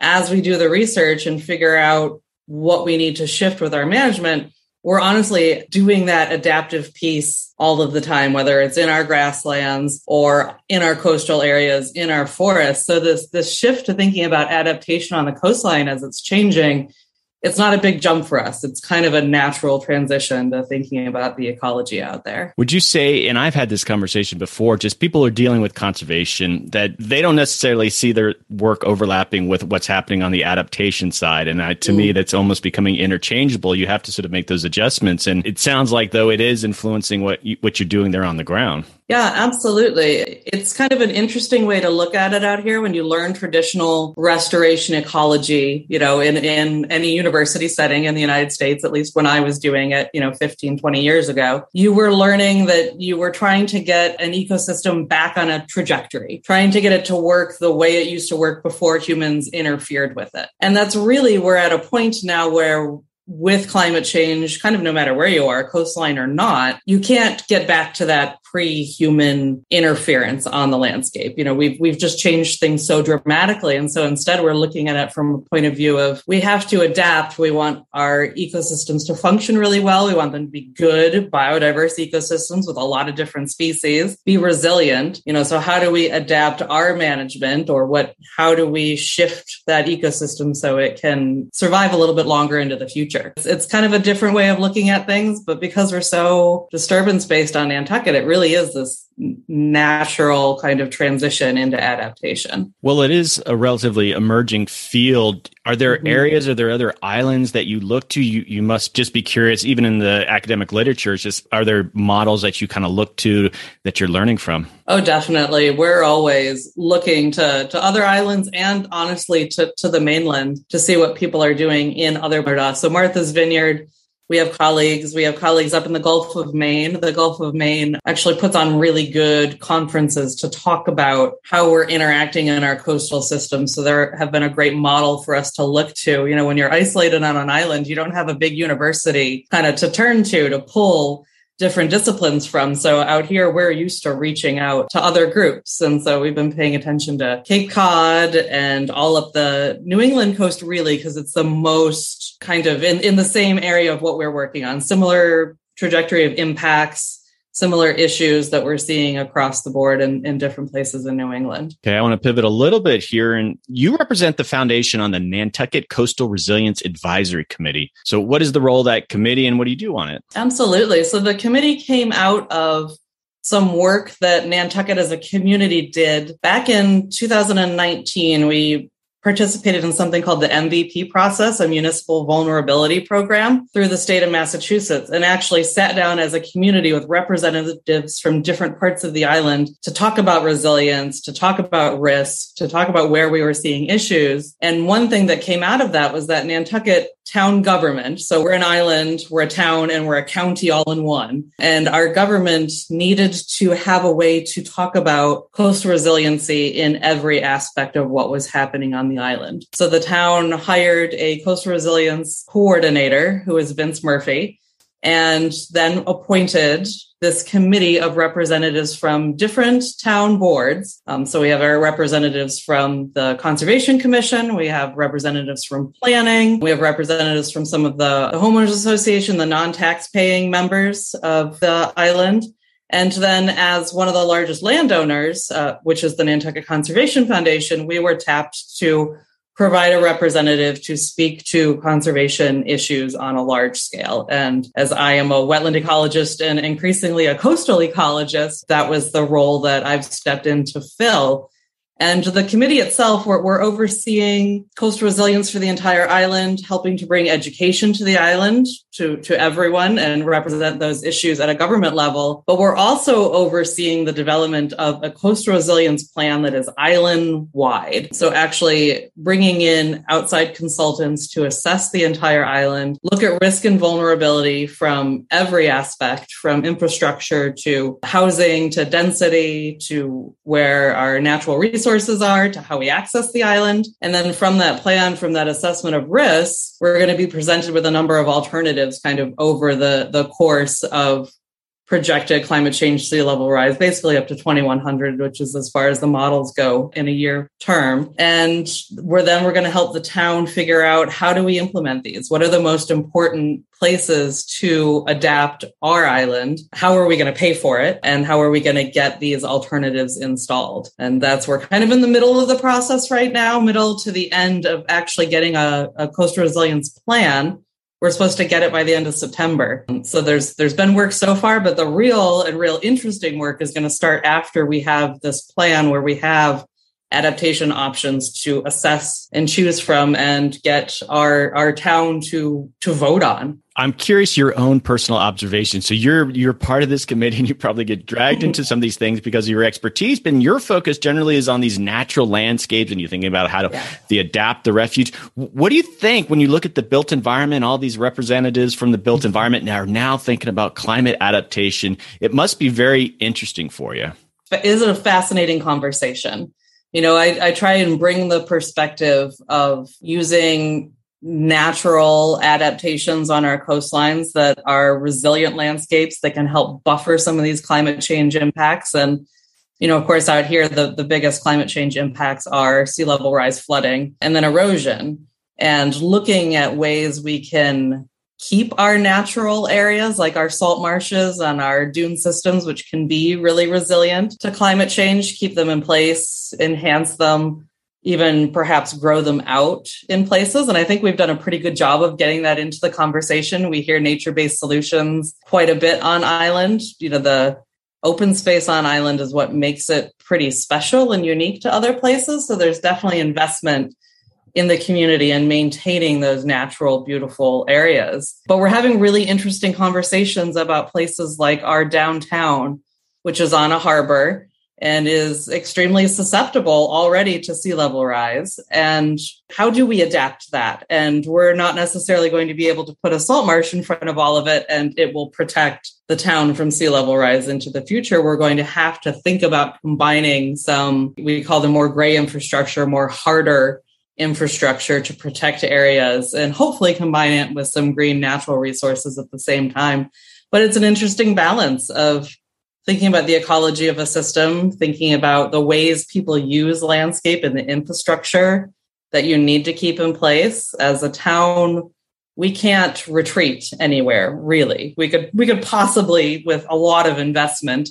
as we do the research and figure out what we need to shift with our management, we're honestly doing that adaptive piece all of the time, whether it's in our grasslands or in our coastal areas, in our forests. So this, this shift to thinking about adaptation on the coastline as it's changing it's not a big jump for us. It's kind of a natural transition to thinking about the ecology out there. Would you say, and I've had this conversation before, just people are dealing with conservation that they don't necessarily see their work overlapping with what's happening on the adaptation side. And I, to mm. me, that's almost becoming interchangeable. You have to sort of make those adjustments. And it sounds like though it is influencing what you, what you're doing there on the ground. Yeah, absolutely. It's kind of an interesting way to look at it out here when you learn traditional restoration ecology, you know, in, in any university setting in the United States, at least when I was doing it, you know, 15, 20 years ago, you were learning that you were trying to get an ecosystem back on a trajectory, trying to get it to work the way it used to work before humans interfered with it. And that's really, we're at a point now where with climate change, kind of no matter where you are, coastline or not, you can't get back to that pre-human interference on the landscape. You know, we've we've just changed things so dramatically. And so instead we're looking at it from a point of view of we have to adapt. We want our ecosystems to function really well. We want them to be good, biodiverse ecosystems with a lot of different species, be resilient. You know, so how do we adapt our management or what how do we shift that ecosystem so it can survive a little bit longer into the future? It's, it's kind of a different way of looking at things, but because we're so disturbance based on Nantucket, it really really is this natural kind of transition into adaptation. Well, it is a relatively emerging field. Are there mm-hmm. areas, are there other islands that you look to? You you must just be curious, even in the academic literature, just are there models that you kind of look to that you're learning from? Oh, definitely. We're always looking to to other islands and honestly to, to the mainland to see what people are doing in other So Martha's Vineyard we have colleagues. We have colleagues up in the Gulf of Maine. The Gulf of Maine actually puts on really good conferences to talk about how we're interacting in our coastal system. So there have been a great model for us to look to. You know, when you're isolated on an island, you don't have a big university kind of to turn to to pull different disciplines from. So out here, we're used to reaching out to other groups. And so we've been paying attention to Cape Cod and all of the New England coast, really, because it's the most kind of in, in the same area of what we're working on, similar trajectory of impacts similar issues that we're seeing across the board in, in different places in New England. Okay, I want to pivot a little bit here. And you represent the foundation on the Nantucket Coastal Resilience Advisory Committee. So, what is the role of that committee and what do you do on it? Absolutely. So, the committee came out of some work that Nantucket as a community did back in 2019. We participated in something called the MVP process, a municipal vulnerability program through the state of Massachusetts, and actually sat down as a community with representatives from different parts of the island to talk about resilience, to talk about risk, to talk about where we were seeing issues. And one thing that came out of that was that Nantucket town government. So we're an island, we're a town, and we're a county all in one. And our government needed to have a way to talk about coastal resiliency in every aspect of what was happening on the island. So the town hired a coastal resilience coordinator who is Vince Murphy and then appointed this committee of representatives from different town boards. Um, so we have our representatives from the Conservation Commission, we have representatives from planning, we have representatives from some of the, homeowners association, the non-tax paying members of the island. And then, as one of the largest landowners, uh, which is the Nantucket Conservation Foundation, we were tapped to provide a representative to speak to conservation issues on a large scale. And as I am a wetland ecologist and increasingly a coastal ecologist, that was the role that I've stepped in to fill. And the committee itself, we're, we're, overseeing coastal resilience for the entire island, helping to bring education to the island to, to everyone and represent those issues at a government level. But we're also overseeing the development of a coastal resilience plan that is island wide. So actually bringing in outside consultants to assess the entire island, look at risk and vulnerability from every aspect, from infrastructure to housing to density to where our natural resources resources are to how we access the island. And then from that plan, from that assessment of risks, we're going to be presented with a number of alternatives kind of over the, the course of projected climate change sea level rise, basically up to 2100, which is as far as the models go in a year term. And we're then we're going to help the town figure out how do we implement these? What are the most important places to adapt our island? How are we going to pay for it? And how are we going to get these alternatives installed? And that's we're kind of in the middle of the process right now, middle to the end of actually getting a, a coastal resilience plan we're supposed to get it by the end of September. So there's there's been work so far, but the real and real interesting work is going to start after we have this plan where we have adaptation options to assess and choose from and get our our town to to vote on. I'm curious your own personal observation. So you're you're part of this committee and you probably get dragged into some of these things because of your expertise, but your focus generally is on these natural landscapes and you're thinking about how to yeah. the adapt the refuge. What do you think when you look at the built environment, all these representatives from the built environment now are now thinking about climate adaptation? It must be very interesting for you. But is it a fascinating conversation? You know, I, I try and bring the perspective of using natural adaptations on our coastlines that are resilient landscapes that can help buffer some of these climate change impacts. And, you know, of course, out here, the, the biggest climate change impacts are sea level rise flooding and then erosion. And looking at ways we can keep our natural areas like our salt marshes and our dune systems, which can be really resilient to climate change, keep them in place, enhance them, even perhaps grow them out in places. And I think we've done a pretty good job of getting that into the conversation. We hear nature based solutions quite a bit on island. You know, the open space on island is what makes it pretty special and unique to other places. So there's definitely investment in the community and maintaining those natural, beautiful areas. But we're having really interesting conversations about places like our downtown, which is on a harbor and is extremely susceptible already to sea level rise. And how do we adapt that? And we're not necessarily going to be able to put a salt marsh in front of all of it and it will protect the town from sea level rise into the future. We're going to have to think about combining some, we call them more gray infrastructure, more harder infrastructure to protect areas and hopefully combine it with some green natural resources at the same time. But it's an interesting balance of thinking about the ecology of a system, thinking about the ways people use landscape and the infrastructure that you need to keep in place as a town we can't retreat anywhere really we could we could possibly with a lot of investment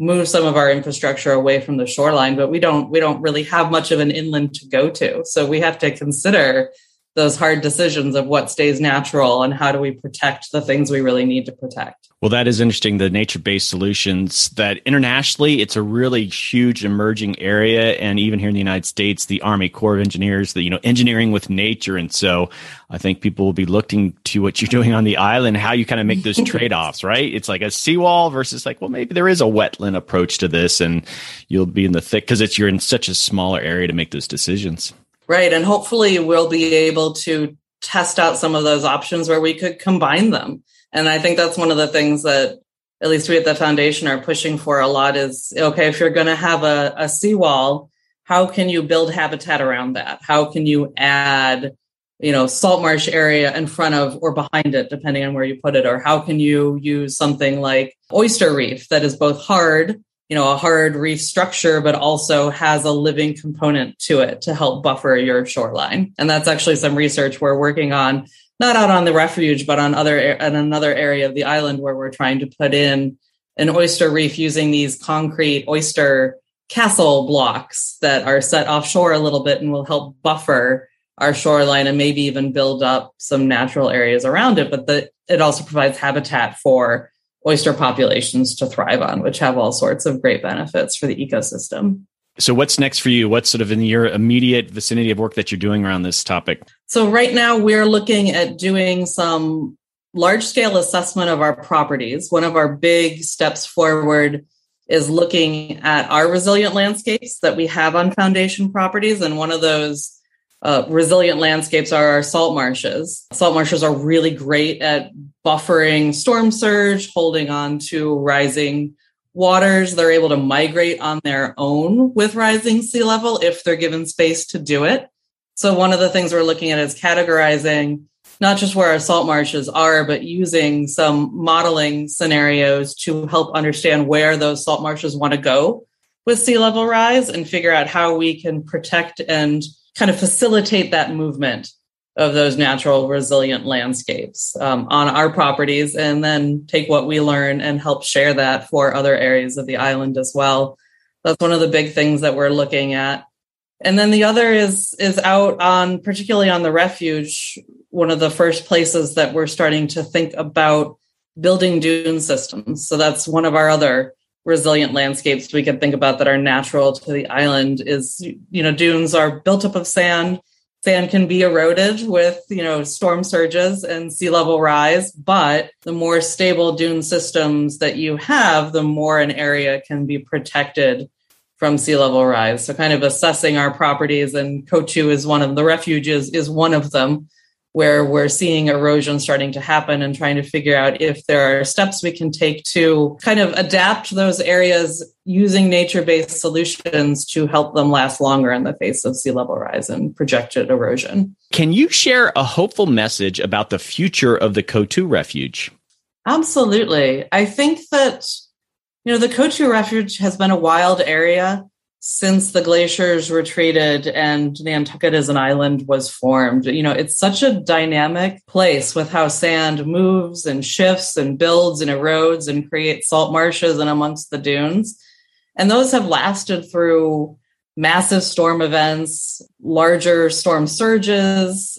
move some of our infrastructure away from the shoreline but we don't we don't really have much of an inland to go to. So we have to consider those hard decisions of what stays natural and how do we protect the things we really need to protect well, that is interesting. The nature based solutions that internationally, it's a really huge emerging area. And even here in the United States, the Army Corps of Engineers, the, you know, engineering with nature. And so I think people will be looking to what you're doing on the island, how you kind of make those trade offs, right? It's like a seawall versus like, well, maybe there is a wetland approach to this and you'll be in the thick because it's you're in such a smaller area to make those decisions. Right. And hopefully we'll be able to test out some of those options where we could combine them and I think that's one of the things that at least we at the foundation are pushing for a lot is okay, if you're going to have a, a seawall, how can you build habitat around that? How can you add, you know, salt marsh area in front of or behind it, depending on where you put it? Or how can you use something like oyster reef that is both hard, you know, a hard reef structure, but also has a living component to it to help buffer your shoreline? And that's actually some research we're working on not out on the refuge, but on other in another area of the island where we're trying to put in an oyster reef using these concrete oyster castle blocks that are set offshore a little bit and will help buffer our shoreline and maybe even build up some natural areas around it. But the, it also provides habitat for oyster populations to thrive on, which have all sorts of great benefits for the ecosystem. So, what's next for you? What's sort of in your immediate vicinity of work that you're doing around this topic? So, right now, we're looking at doing some large scale assessment of our properties. One of our big steps forward is looking at our resilient landscapes that we have on foundation properties. And one of those uh, resilient landscapes are our salt marshes. Salt marshes are really great at buffering storm surge, holding on to rising waters. They're able to migrate on their own with rising sea level if they're given space to do it. So one of the things we're looking at is categorizing not just where our salt marshes are, but using some modeling scenarios to help understand where those salt marshes want to go with sea level rise and figure out how we can protect and kind of facilitate that movement of those natural resilient landscapes um, on our properties and then take what we learn and help share that for other areas of the island as well. That's one of the big things that we're looking at. And then the other is is out on particularly on the refuge one of the first places that we're starting to think about building dune systems. So that's one of our other resilient landscapes we can think about that are natural to the island is you know dunes are built up of sand sand can be eroded with you know storm surges and sea level rise but the more stable dune systems that you have the more an area can be protected from sea level rise. So kind of assessing our properties and coatue is one of the refuges is one of them where we're seeing erosion starting to happen and trying to figure out if there are steps we can take to kind of adapt those areas using nature based solutions to help them last longer in the face of sea level rise and projected erosion. Can you share a hopeful message about the future of the Coatue Refuge? Absolutely. I think that, you know, the Coatue Refuge has been a wild area since the glaciers retreated and Nantucket as an island was formed. You know, it's such a dynamic place with how sand moves and shifts and builds and erodes and creates salt marshes and amongst the dunes. And those have lasted through massive storm events, larger storm surges,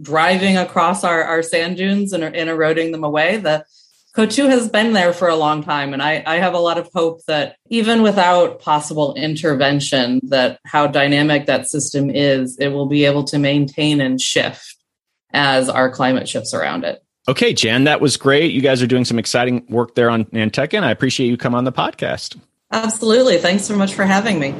driving across our, our sand dunes and, and eroding them away. The Coatue has been there for a long time, and I, I have a lot of hope that even without possible intervention, that how dynamic that system is, it will be able to maintain and shift as our climate shifts around it. Okay, Jan, that was great. You guys are doing some exciting work there on Nantucket. I appreciate you come on the podcast. Absolutely. Thanks so much for having me.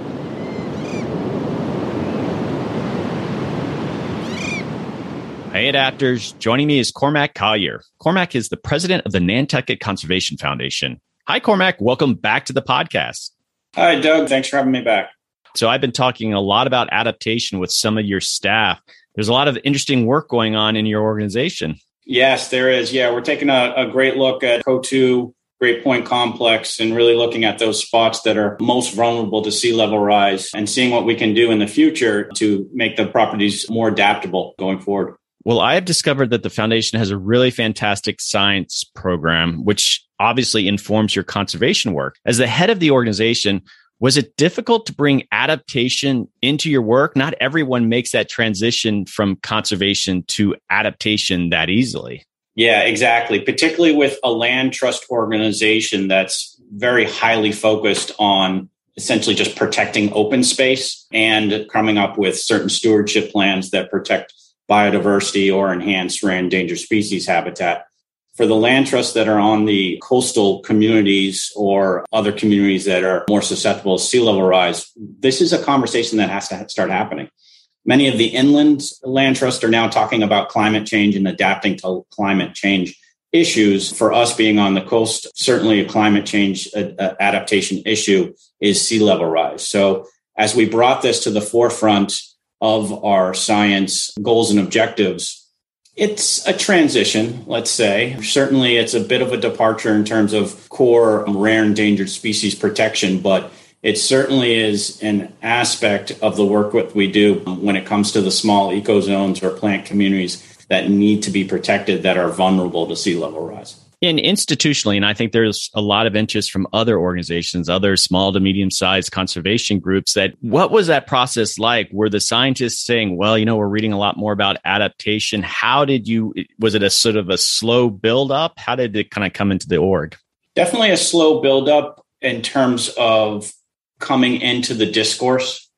Hey, adapters. Joining me is Cormac Collier. Cormac is the president of the Nantucket Conservation Foundation. Hi, Cormac. Welcome back to the podcast. Hi, Doug. Thanks for having me back. So, I've been talking a lot about adaptation with some of your staff. There's a lot of interesting work going on in your organization. Yes, there is. Yeah, we're taking a, a great look at Coatue Great Point Complex and really looking at those spots that are most vulnerable to sea level rise and seeing what we can do in the future to make the properties more adaptable going forward. Well, I have discovered that the foundation has a really fantastic science program, which obviously informs your conservation work. As the head of the organization, was it difficult to bring adaptation into your work? Not everyone makes that transition from conservation to adaptation that easily. Yeah, exactly. Particularly with a land trust organization that's very highly focused on essentially just protecting open space and coming up with certain stewardship plans that protect biodiversity or enhance rare endangered species habitat. For the land trusts that are on the coastal communities or other communities that are more susceptible to sea level rise, this is a conversation that has to start happening. Many of the inland land trusts are now talking about climate change and adapting to climate change issues. For us being on the coast, certainly a climate change uh, uh, adaptation issue is sea level rise. So as we brought this to the forefront of our science goals and objectives. It's a transition, let's say. Certainly, it's a bit of a departure in terms of core rare endangered species protection, but it certainly is an aspect of the work that we do when it comes to the small ecozones or plant communities that need to be protected that are vulnerable to sea level rise. And institutionally, and I think there's a lot of interest from other organizations, other small to medium sized conservation groups that what was that process like? Were the scientists saying, well, you know, we're reading a lot more about adaptation. How did you, was it a sort of a slow build up? How did it kind of come into the org? Definitely a slow build up in terms of coming into the discourse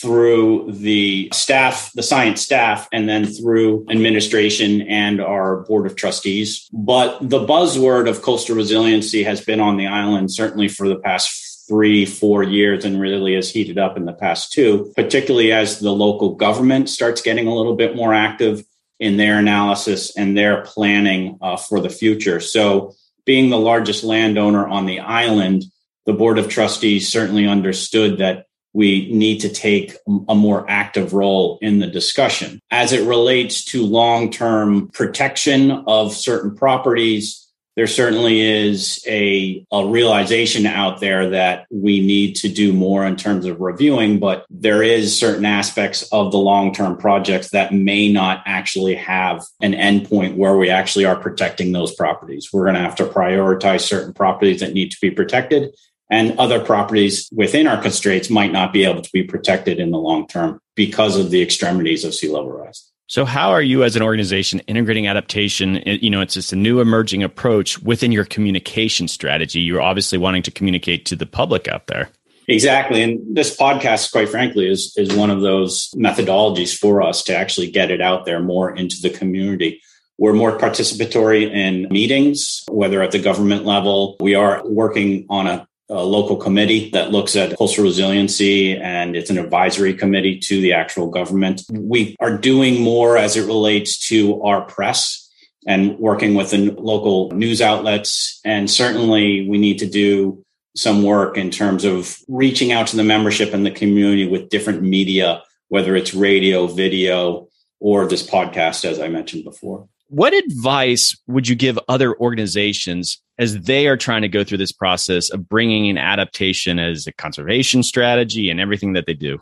through the staff, the science staff, and then through administration and our board of trustees. But the buzzword of coastal resiliency has been on the island certainly for the past three, four years and really has heated up in the past two, particularly as the local government starts getting a little bit more active in their analysis and their planning uh, for the future. So, being the largest landowner on the island, the board of trustees certainly understood that we need to take a more active role in the discussion. As it relates to long term protection of certain properties, there certainly is a, a realization out there that we need to do more in terms of reviewing, but there is certain aspects of the long term projects that may not actually have an endpoint where we actually are protecting those properties. We're going to have to prioritize certain properties that need to be protected and other properties within our constraints might not be able to be protected in the long term because of the extremities of sea level rise. So, how are you as an organization integrating adaptation? You know, it's just a new emerging approach within your communication strategy. You're obviously wanting to communicate to the public out there. Exactly. And this podcast, quite frankly, is, is one of those methodologies for us to actually get it out there more into the community. We're more participatory in meetings, whether at the government level. We are working on a a local committee that looks at coastal resiliency and it's an advisory committee to the actual government. We are doing more as it relates to our press and working with the local news outlets. And certainly we need to do some work in terms of reaching out to the membership and the community with different media, whether it's radio, video, or this podcast, as I mentioned before. What advice would you give other organizations as they are trying to go through this process of bringing in adaptation as a conservation strategy and everything that they do?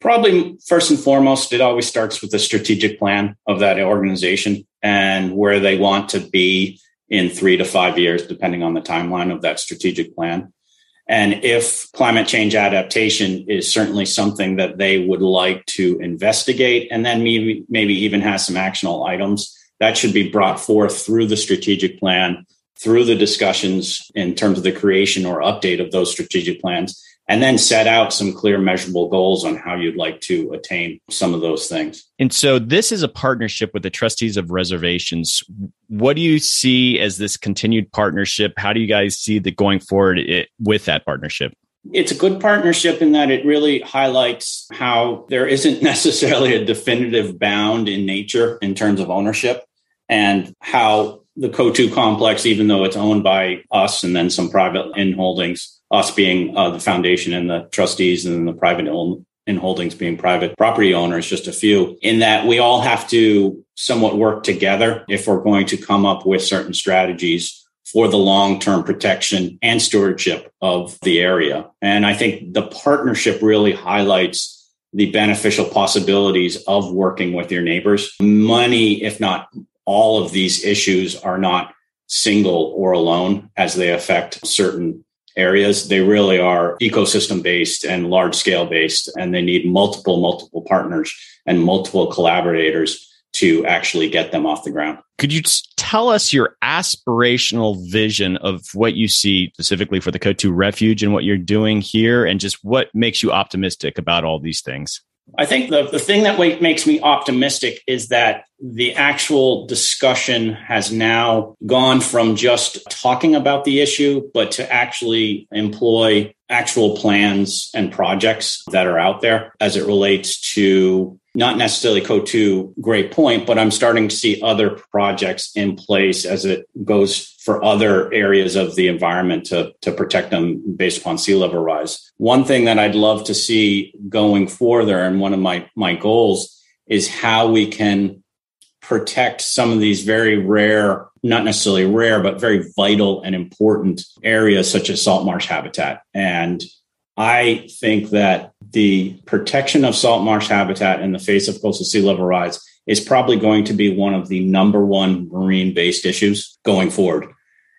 Probably first and foremost, it always starts with the strategic plan of that organization and where they want to be in three to five years, depending on the timeline of that strategic plan. And if climate change adaptation is certainly something that they would like to investigate and then maybe, maybe even has some actionable items, that should be brought forth through the strategic plan through the discussions in terms of the creation or update of those strategic plans and then set out some clear measurable goals on how you'd like to attain some of those things. And so this is a partnership with the trustees of reservations. What do you see as this continued partnership? How do you guys see that going forward it, with that partnership? It's a good partnership in that it really highlights how there isn't necessarily a definitive bound in nature in terms of ownership and how the Coatue complex, even though it's owned by us and then some private in holdings, us being uh, the foundation and the trustees and the private in holdings being private property owners, just a few, in that we all have to somewhat work together if we're going to come up with certain strategies for the long term protection and stewardship of the area. And I think the partnership really highlights the beneficial possibilities of working with your neighbors. Money, if not all of these issues, are not single or alone as they affect certain areas. They really are ecosystem based and large scale based, and they need multiple, multiple partners and multiple collaborators to actually get them off the ground. Could you tell us your aspirational vision of what you see specifically for the Coatue Refuge and what you're doing here, and just what makes you optimistic about all these things? I think the, the thing that makes me optimistic is that the actual discussion has now gone from just talking about the issue, but to actually employ actual plans and projects that are out there as it relates to not necessarily Coatue, Great Point, but I'm starting to see other projects in place as it goes for other areas of the environment to, to protect them based upon sea level rise. One thing that I'd love to see going further, and one of my, my goals is how we can protect some of these very rare, not necessarily rare, but very vital and important areas such as salt marsh habitat. And I think that the protection of salt marsh habitat in the face of coastal sea level rise is probably going to be one of the number one marine based issues going forward.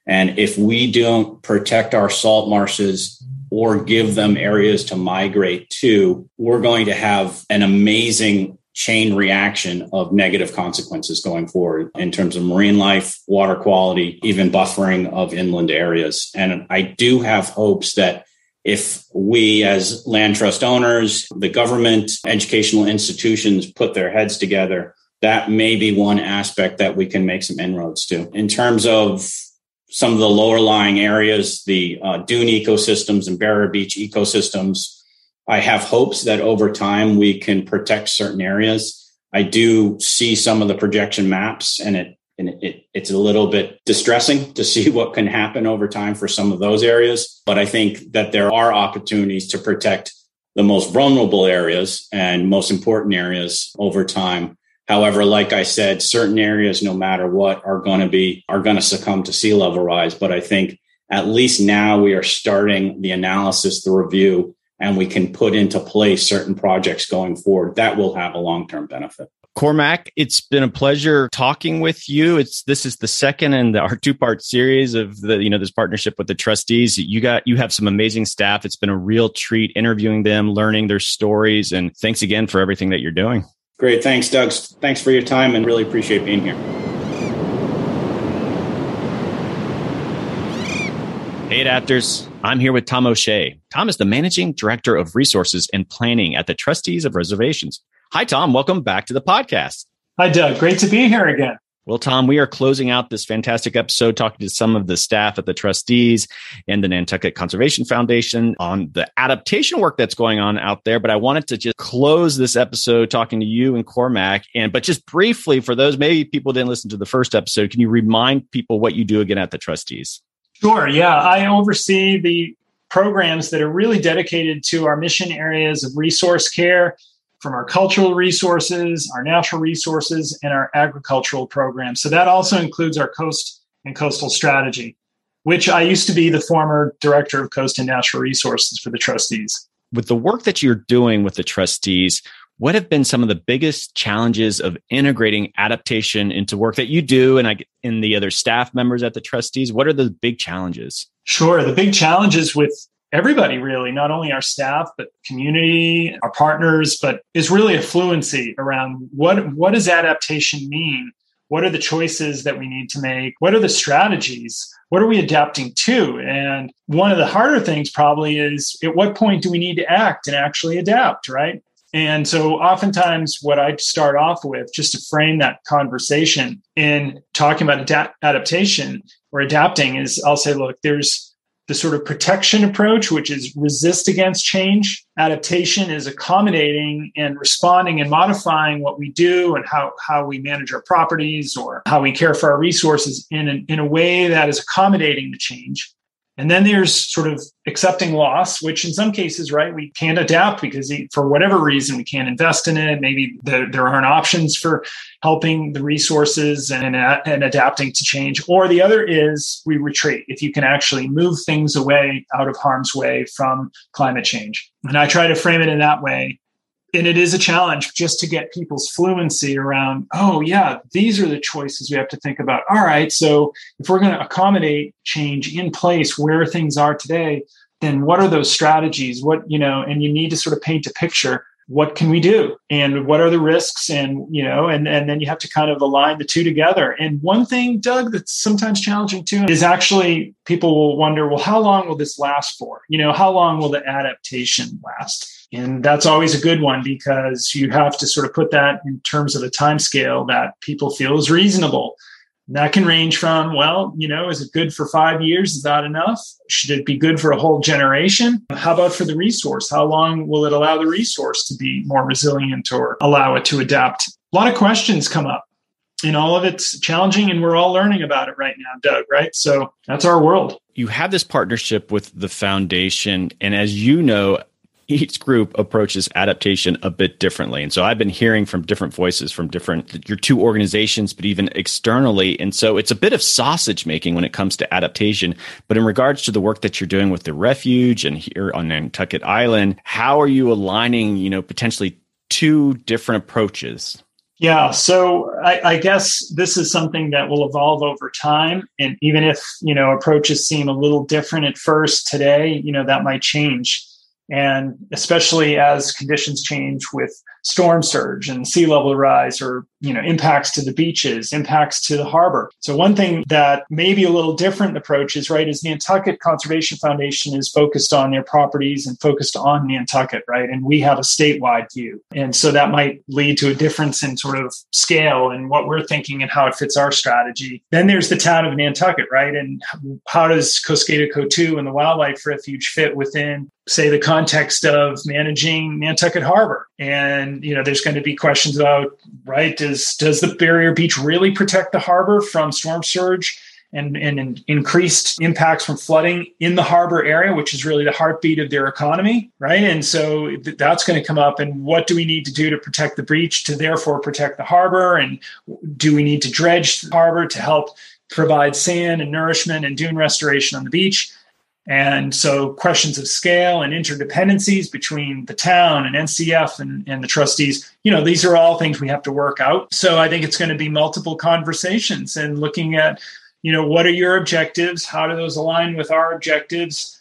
And if we don't protect our salt marshes or give them areas to migrate to, we're going to have an amazing chain reaction of negative consequences going forward in terms of marine life, water quality, even buffering of inland areas. And I do have hopes that if we as land trust owners, the government, educational institutions put their heads together, that may be one aspect that we can make some inroads to. In terms of some of the lower lying areas, the uh, dune ecosystems and barrier beach ecosystems, I have hopes that over time we can protect certain areas. I do see some of the projection maps and it and it, it's a little bit distressing to see what can happen over time for some of those areas. But I think that there are opportunities to protect the most vulnerable areas and most important areas over time. However, like I said, certain areas, no matter what, are going to be are going to succumb to sea level rise. But I think at least now we are starting the analysis, the review, and we can put into place certain projects going forward that will have a long term benefit. Cormac, it's been a pleasure talking with you. It's this is the second in the, our two part series of the you know this partnership with the trustees. You got you have some amazing staff. It's been a real treat interviewing them, learning their stories, and thanks again for everything that you're doing. Great, thanks, Doug. Thanks for your time, and really appreciate being here. Hey, adapters. I'm here with Tom O'Shea. Tom is the managing director of resources and planning at the Trustees of Reservations. Hi, Tom. Welcome back to the podcast. Hi, Doug. Great to be here again. Well, Tom, we are closing out this fantastic episode talking to some of the staff at the trustees and the Nantucket Conservation Foundation on the adaptation work that's going on out there. But I wanted to just close this episode talking to you and Cormac. And but just briefly, for those maybe people didn't listen to the first episode, can you remind people what you do again at the trustees? Sure. Yeah, I oversee the programs that are really dedicated to our mission areas of resource care from our cultural resources, our natural resources, and our agricultural programs. So that also includes our coast and coastal strategy, which I used to be the former director of coast and natural resources for the trustees. With the work that you're doing with the trustees, what have been some of the biggest challenges of integrating adaptation into work that you do and I, in the other staff members at the trustees? What are the big challenges? Sure. The big challenges with everybody really not only our staff but community our partners but is really a fluency around what what does adaptation mean what are the choices that we need to make? What are the strategies? What are we adapting to? And one of the harder things probably is at what point do we need to act and actually adapt, right? And so oftentimes what I start off with just to frame that conversation in talking about adapt- adaptation or adapting is I'll say, look, there's the sort of protection approach, which is resist against change. Adaptation is accommodating and responding and modifying what we do and how, how we manage our properties or how we care for our resources in, an, in a way that is accommodating to change. And then there's sort of accepting loss, which in some cases, right, we can't adapt because for whatever reason we can't invest in it. Maybe there, aren't options for helping the resources and, and adapting to change. Or the other is we retreat. If you can actually move things away out of harm's way from climate change. And I try to frame it in that way and it is a challenge just to get people's fluency around oh yeah these are the choices we have to think about. All right so if we're going to accommodate change in place where things are today then what are those strategies? What you know and you need to sort of paint a picture. What can we do? And what are the risks? And you know and and then you have to kind of align the two together. And one thing doug that's sometimes challenging too is actually people will wonder well how long will this last for? You know how long will the adaptation last and that's always a good one because you have to sort of put that in terms of a time scale that people feel is reasonable. And that can range from, well, you know, is it good for five years? Is that enough? Should it be good for a whole generation? How about for the resource? How long will it allow the resource to be more resilient or allow it to adapt? A lot of questions come up and all of it's challenging and we're all learning about it right now doug right so that's our world you have this partnership with the foundation and as you know each group approaches adaptation a bit differently. And so I've been hearing from different voices from different, your two organizations, but even externally. And so it's a bit of sausage making when it comes to adaptation. But in regards to the work that you're doing with the refuge and here on Nantucket Island, how are you aligning, you know, potentially two different approaches? Yeah, so I, I, guess this is something that will evolve over time, and even if you know approaches seem a little different at first today, you know that might change. And especially as conditions change with storm surge and sea level rise or you know impacts to the beaches impacts to the harbor. So one thing that may be a little different approach is right is nantucket conservation foundation is focused on their properties and focused on nantucket right? And we have a statewide view. And so that might lead to a difference in sort of scale and what we're thinking and how it fits our strategy. Then there's the town of nantucket right? And how does Coskata Coatue and the wildlife refuge fit within say the context of managing nantucket harbor? And you know there's going to be questions about right does the barrier beach really protect the harbor from storm surge and, and increased impacts from flooding in the harbor area, which is really the heartbeat of their economy, right? And so that's going to come up. And what do we need to do to protect the beach to therefore protect the harbor? And do we need to dredge the harbor to help provide sand and nourishment and dune restoration on the beach? And so questions of scale and interdependencies between the town and NCF and, and the trustees, you know, these are all things we have to work out. So I think it's going to be multiple conversations and looking at, you know, what are your objectives? How do those align with our objectives?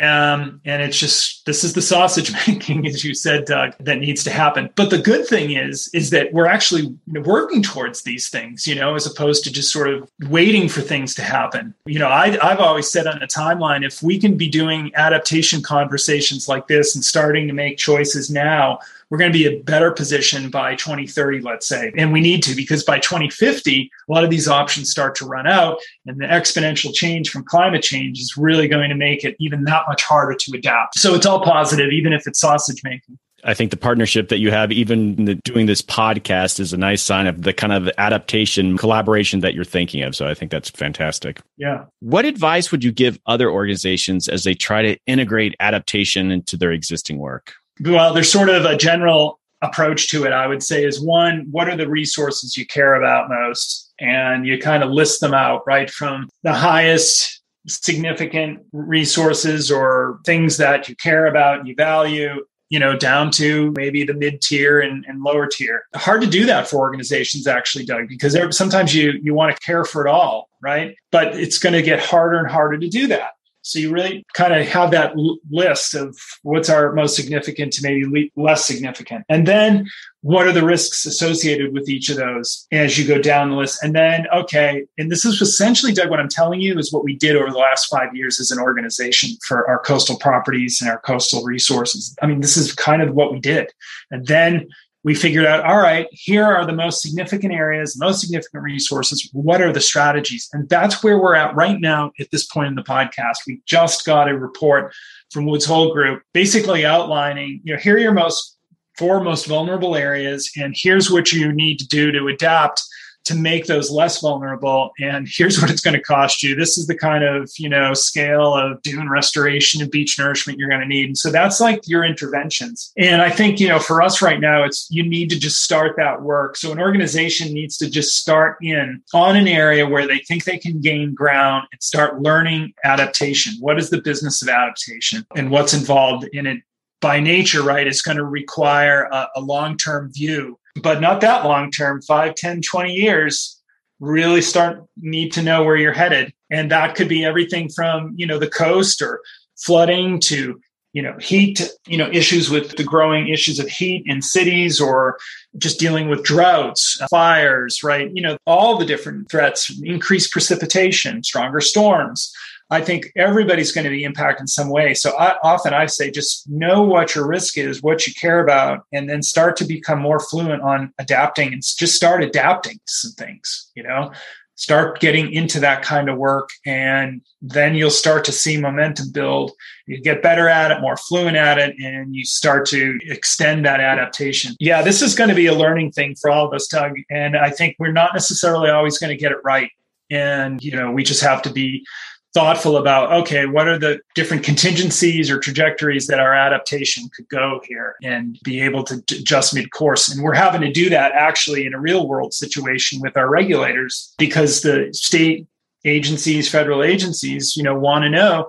Um, and it's just this is the sausage making, as you said, Doug, that needs to happen. But the good thing is, is that we're actually working towards these things, you know, as opposed to just sort of waiting for things to happen. You know, I, I've always said on a timeline, if we can be doing adaptation conversations like this and starting to make choices now, we're going to be a better position by 2030, let's say. And we need to because by 2050, a lot of these options start to run out. And the exponential change from climate change is really going to make it even that much harder to adapt. So it's all positive, even if it's sausage making. I think the partnership that you have, even the, doing this podcast, is a nice sign of the kind of adaptation collaboration that you're thinking of. So I think that's fantastic. Yeah. What advice would you give other organizations as they try to integrate adaptation into their existing work? Well, there's sort of a general approach to it, I would say, is one, what are the resources you care about most? And you kind of list them out, right? From the highest significant resources or things that you care about and you value, you know, down to maybe the mid tier and, and, lower tier. Hard to do that for organizations, actually, Doug, because sometimes you you want to care for it all, right? But it's going to get harder and harder to do that. So you really kind of have that l- list of what's our most significant to maybe le- less significant. And then what are the risks associated with each of those as you go down the list? And then, okay, and this is essentially, Doug, what I'm telling you is what we did over the last five years as an organization for our coastal properties and our coastal resources. I mean, this is kind of what we did. And then we figured out all right here are the most significant areas most significant resources. What are the strategies? And that's where we're at right now at this point in the podcast. We just got a report from woods hole group basically outlining you know here are your most four most vulnerable areas and here's what you need to do to adapt to make those less vulnerable. And here's what it's going to cost you. This is the kind of you know scale of dune restoration and beach nourishment you're going to need. And so that's like your interventions. And i think you know for us right now it's you need to just start that work. So an organization needs to just start in on an area where they think they can gain ground and start learning adaptation. What is the business of adaptation? And what's involved in it? By nature right it's going to require a, a long-term view but not that long term 5 10 20 years really start need to know where you're headed. And that could be everything from you know the coast or flooding to you know heat you know issues with the growing issues of heat in cities or just dealing with droughts uh, fires right? You know all the different threats increased precipitation stronger storms. I think everybody's going to be impacted in some way. So I, often I say just know what your risk is, what you care about, and then start to become more fluent on adapting and just start adapting some things, you know, start getting into that kind of work. And then you'll start to see momentum build. You get better at it, more fluent at it, and you start to extend that adaptation. Yeah, this is going to be a learning thing for all of us, Doug. And I think we're not necessarily always going to get it right. And, you know, we just have to be thoughtful about okay what are the different contingencies or trajectories that our adaptation could go here and be able to adjust mid course and we're having to do that actually in a real world situation with our regulators because the state agencies federal agencies you know want to know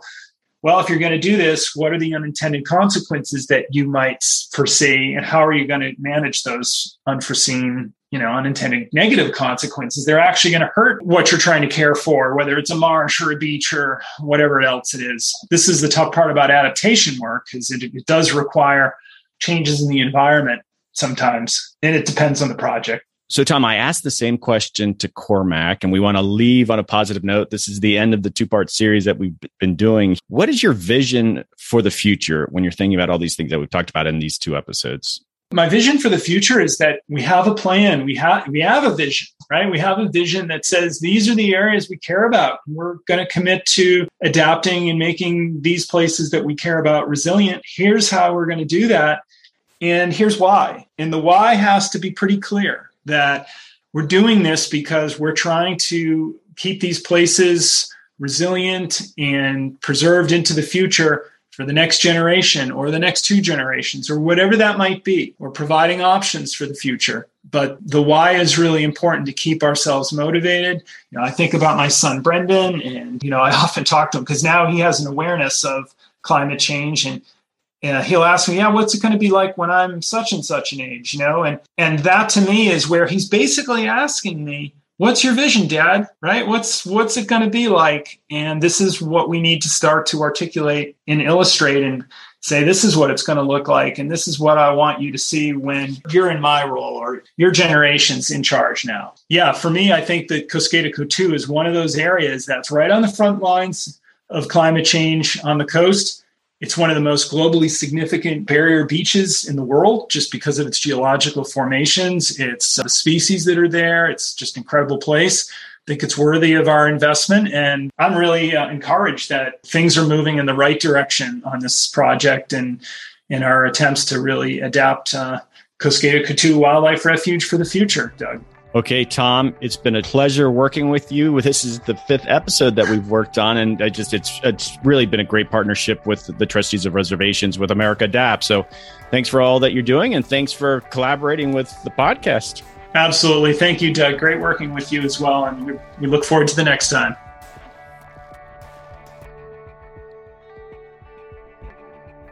well if you're going to do this what are the unintended consequences that you might foresee and how are you going to manage those unforeseen you know, unintended negative consequences. They're actually going to hurt what you're trying to care for, whether it's a marsh or a beach or whatever else it is. This is the tough part about adaptation work is it, it does require changes in the environment sometimes, and it depends on the project. So, Tom, I asked the same question to Cormac, and we want to leave on a positive note. This is the end of the two part series that we've been doing. What is your vision for the future when you're thinking about all these things that we've talked about in these two episodes? my vision for the future is that we have a plan we have we have a vision right we have a vision that says these are the areas we care about we're going to commit to adapting and making these places that we care about resilient here's how we're going to do that and here's why and the why has to be pretty clear that we're doing this because we're trying to keep these places resilient and preserved into the future for the next generation or the next two generations or whatever that might be. We're providing options for the future. But the why is really important to keep ourselves motivated. You know, I think about my son Brendan, and you know, I often talk to him because now he has an awareness of climate change and and he'll ask me, yeah, what's it going to be like when I'm such and such an age, you know? And and that to me is where he's basically asking me, what's your vision dad? Right? What's what's it going to be like? And this is what we need to start to articulate and illustrate and say this is what it's going to look like and this is what i want you to see when you're in my role or your generation's in charge now. Yeah for me i think that Coskata Coatue is one of those areas that's right on the front lines of climate change on the coast it's one of the most globally significant barrier beaches in the world just because of its geological formations, its uh, species that are there. It's just an incredible place. I think it's worthy of our investment. And I'm really uh, encouraged that things are moving in the right direction on this project and in our attempts to really adapt uh, Coatue Wildlife Refuge for the future, Doug. Okay, Tom, it's been a pleasure working with you. This is the fifth episode that we've worked on, and I just it's it's really been a great partnership with the trustees of reservations with America Adapts. So, thanks for all that you're doing, and thanks for collaborating with the podcast. Absolutely, thank you, Doug. Great working with you as well, and we, we look forward to the next time.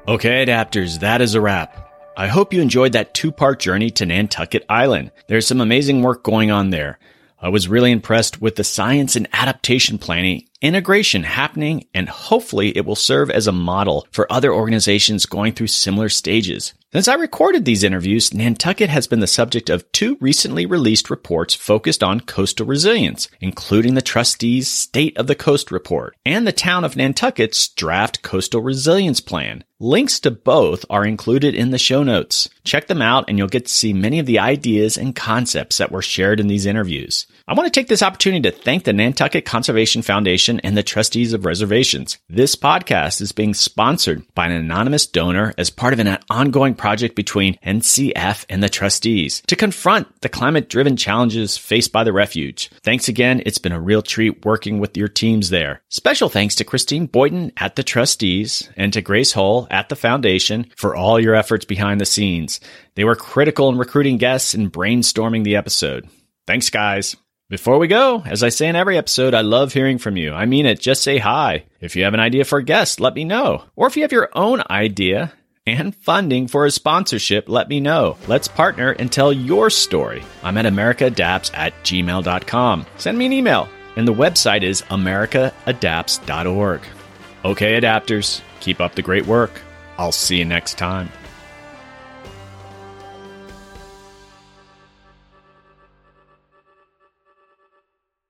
Okay, adapters, that is a wrap. I hope you enjoyed that two part journey to Nantucket Island. There's some amazing work going on there. I was really impressed with the science and adaptation planning integration happening, and hopefully it will serve as a model for other organizations going through similar stages. Since I recorded these interviews, Nantucket has been the subject of two recently released reports focused on coastal resilience, including the trustees' State of the Coast report and the town of Nantucket's draft coastal resilience plan. Links to both are included in the show notes. Check them out and you'll get to see many of the ideas and concepts that were shared in these interviews. I want to take this opportunity to thank the Nantucket Conservation And the trustees of reservations. This podcast is being sponsored by an anonymous donor as part of an ongoing project between NCF and the trustees to confront the climate driven challenges faced by the refuge. Thanks again. It's been a real treat working with your teams there. Special thanks to Christine Boyden at the trustees and to Grace Hull at the foundation for all your efforts behind the scenes. They were critical in recruiting guests and brainstorming the episode. Thanks, guys. Before we go, as I say in every episode, I love hearing from you. I mean it. Just say hi. If you have an idea for a guest, let me know. Or if you have your own idea and funding for a sponsorship, let me know. Let's partner and tell your story. I'm at americaadapts at gmail.com. Send me an email. And the website is americaadapts.org. Okay, adapters, keep up the great work. I'll see you next time.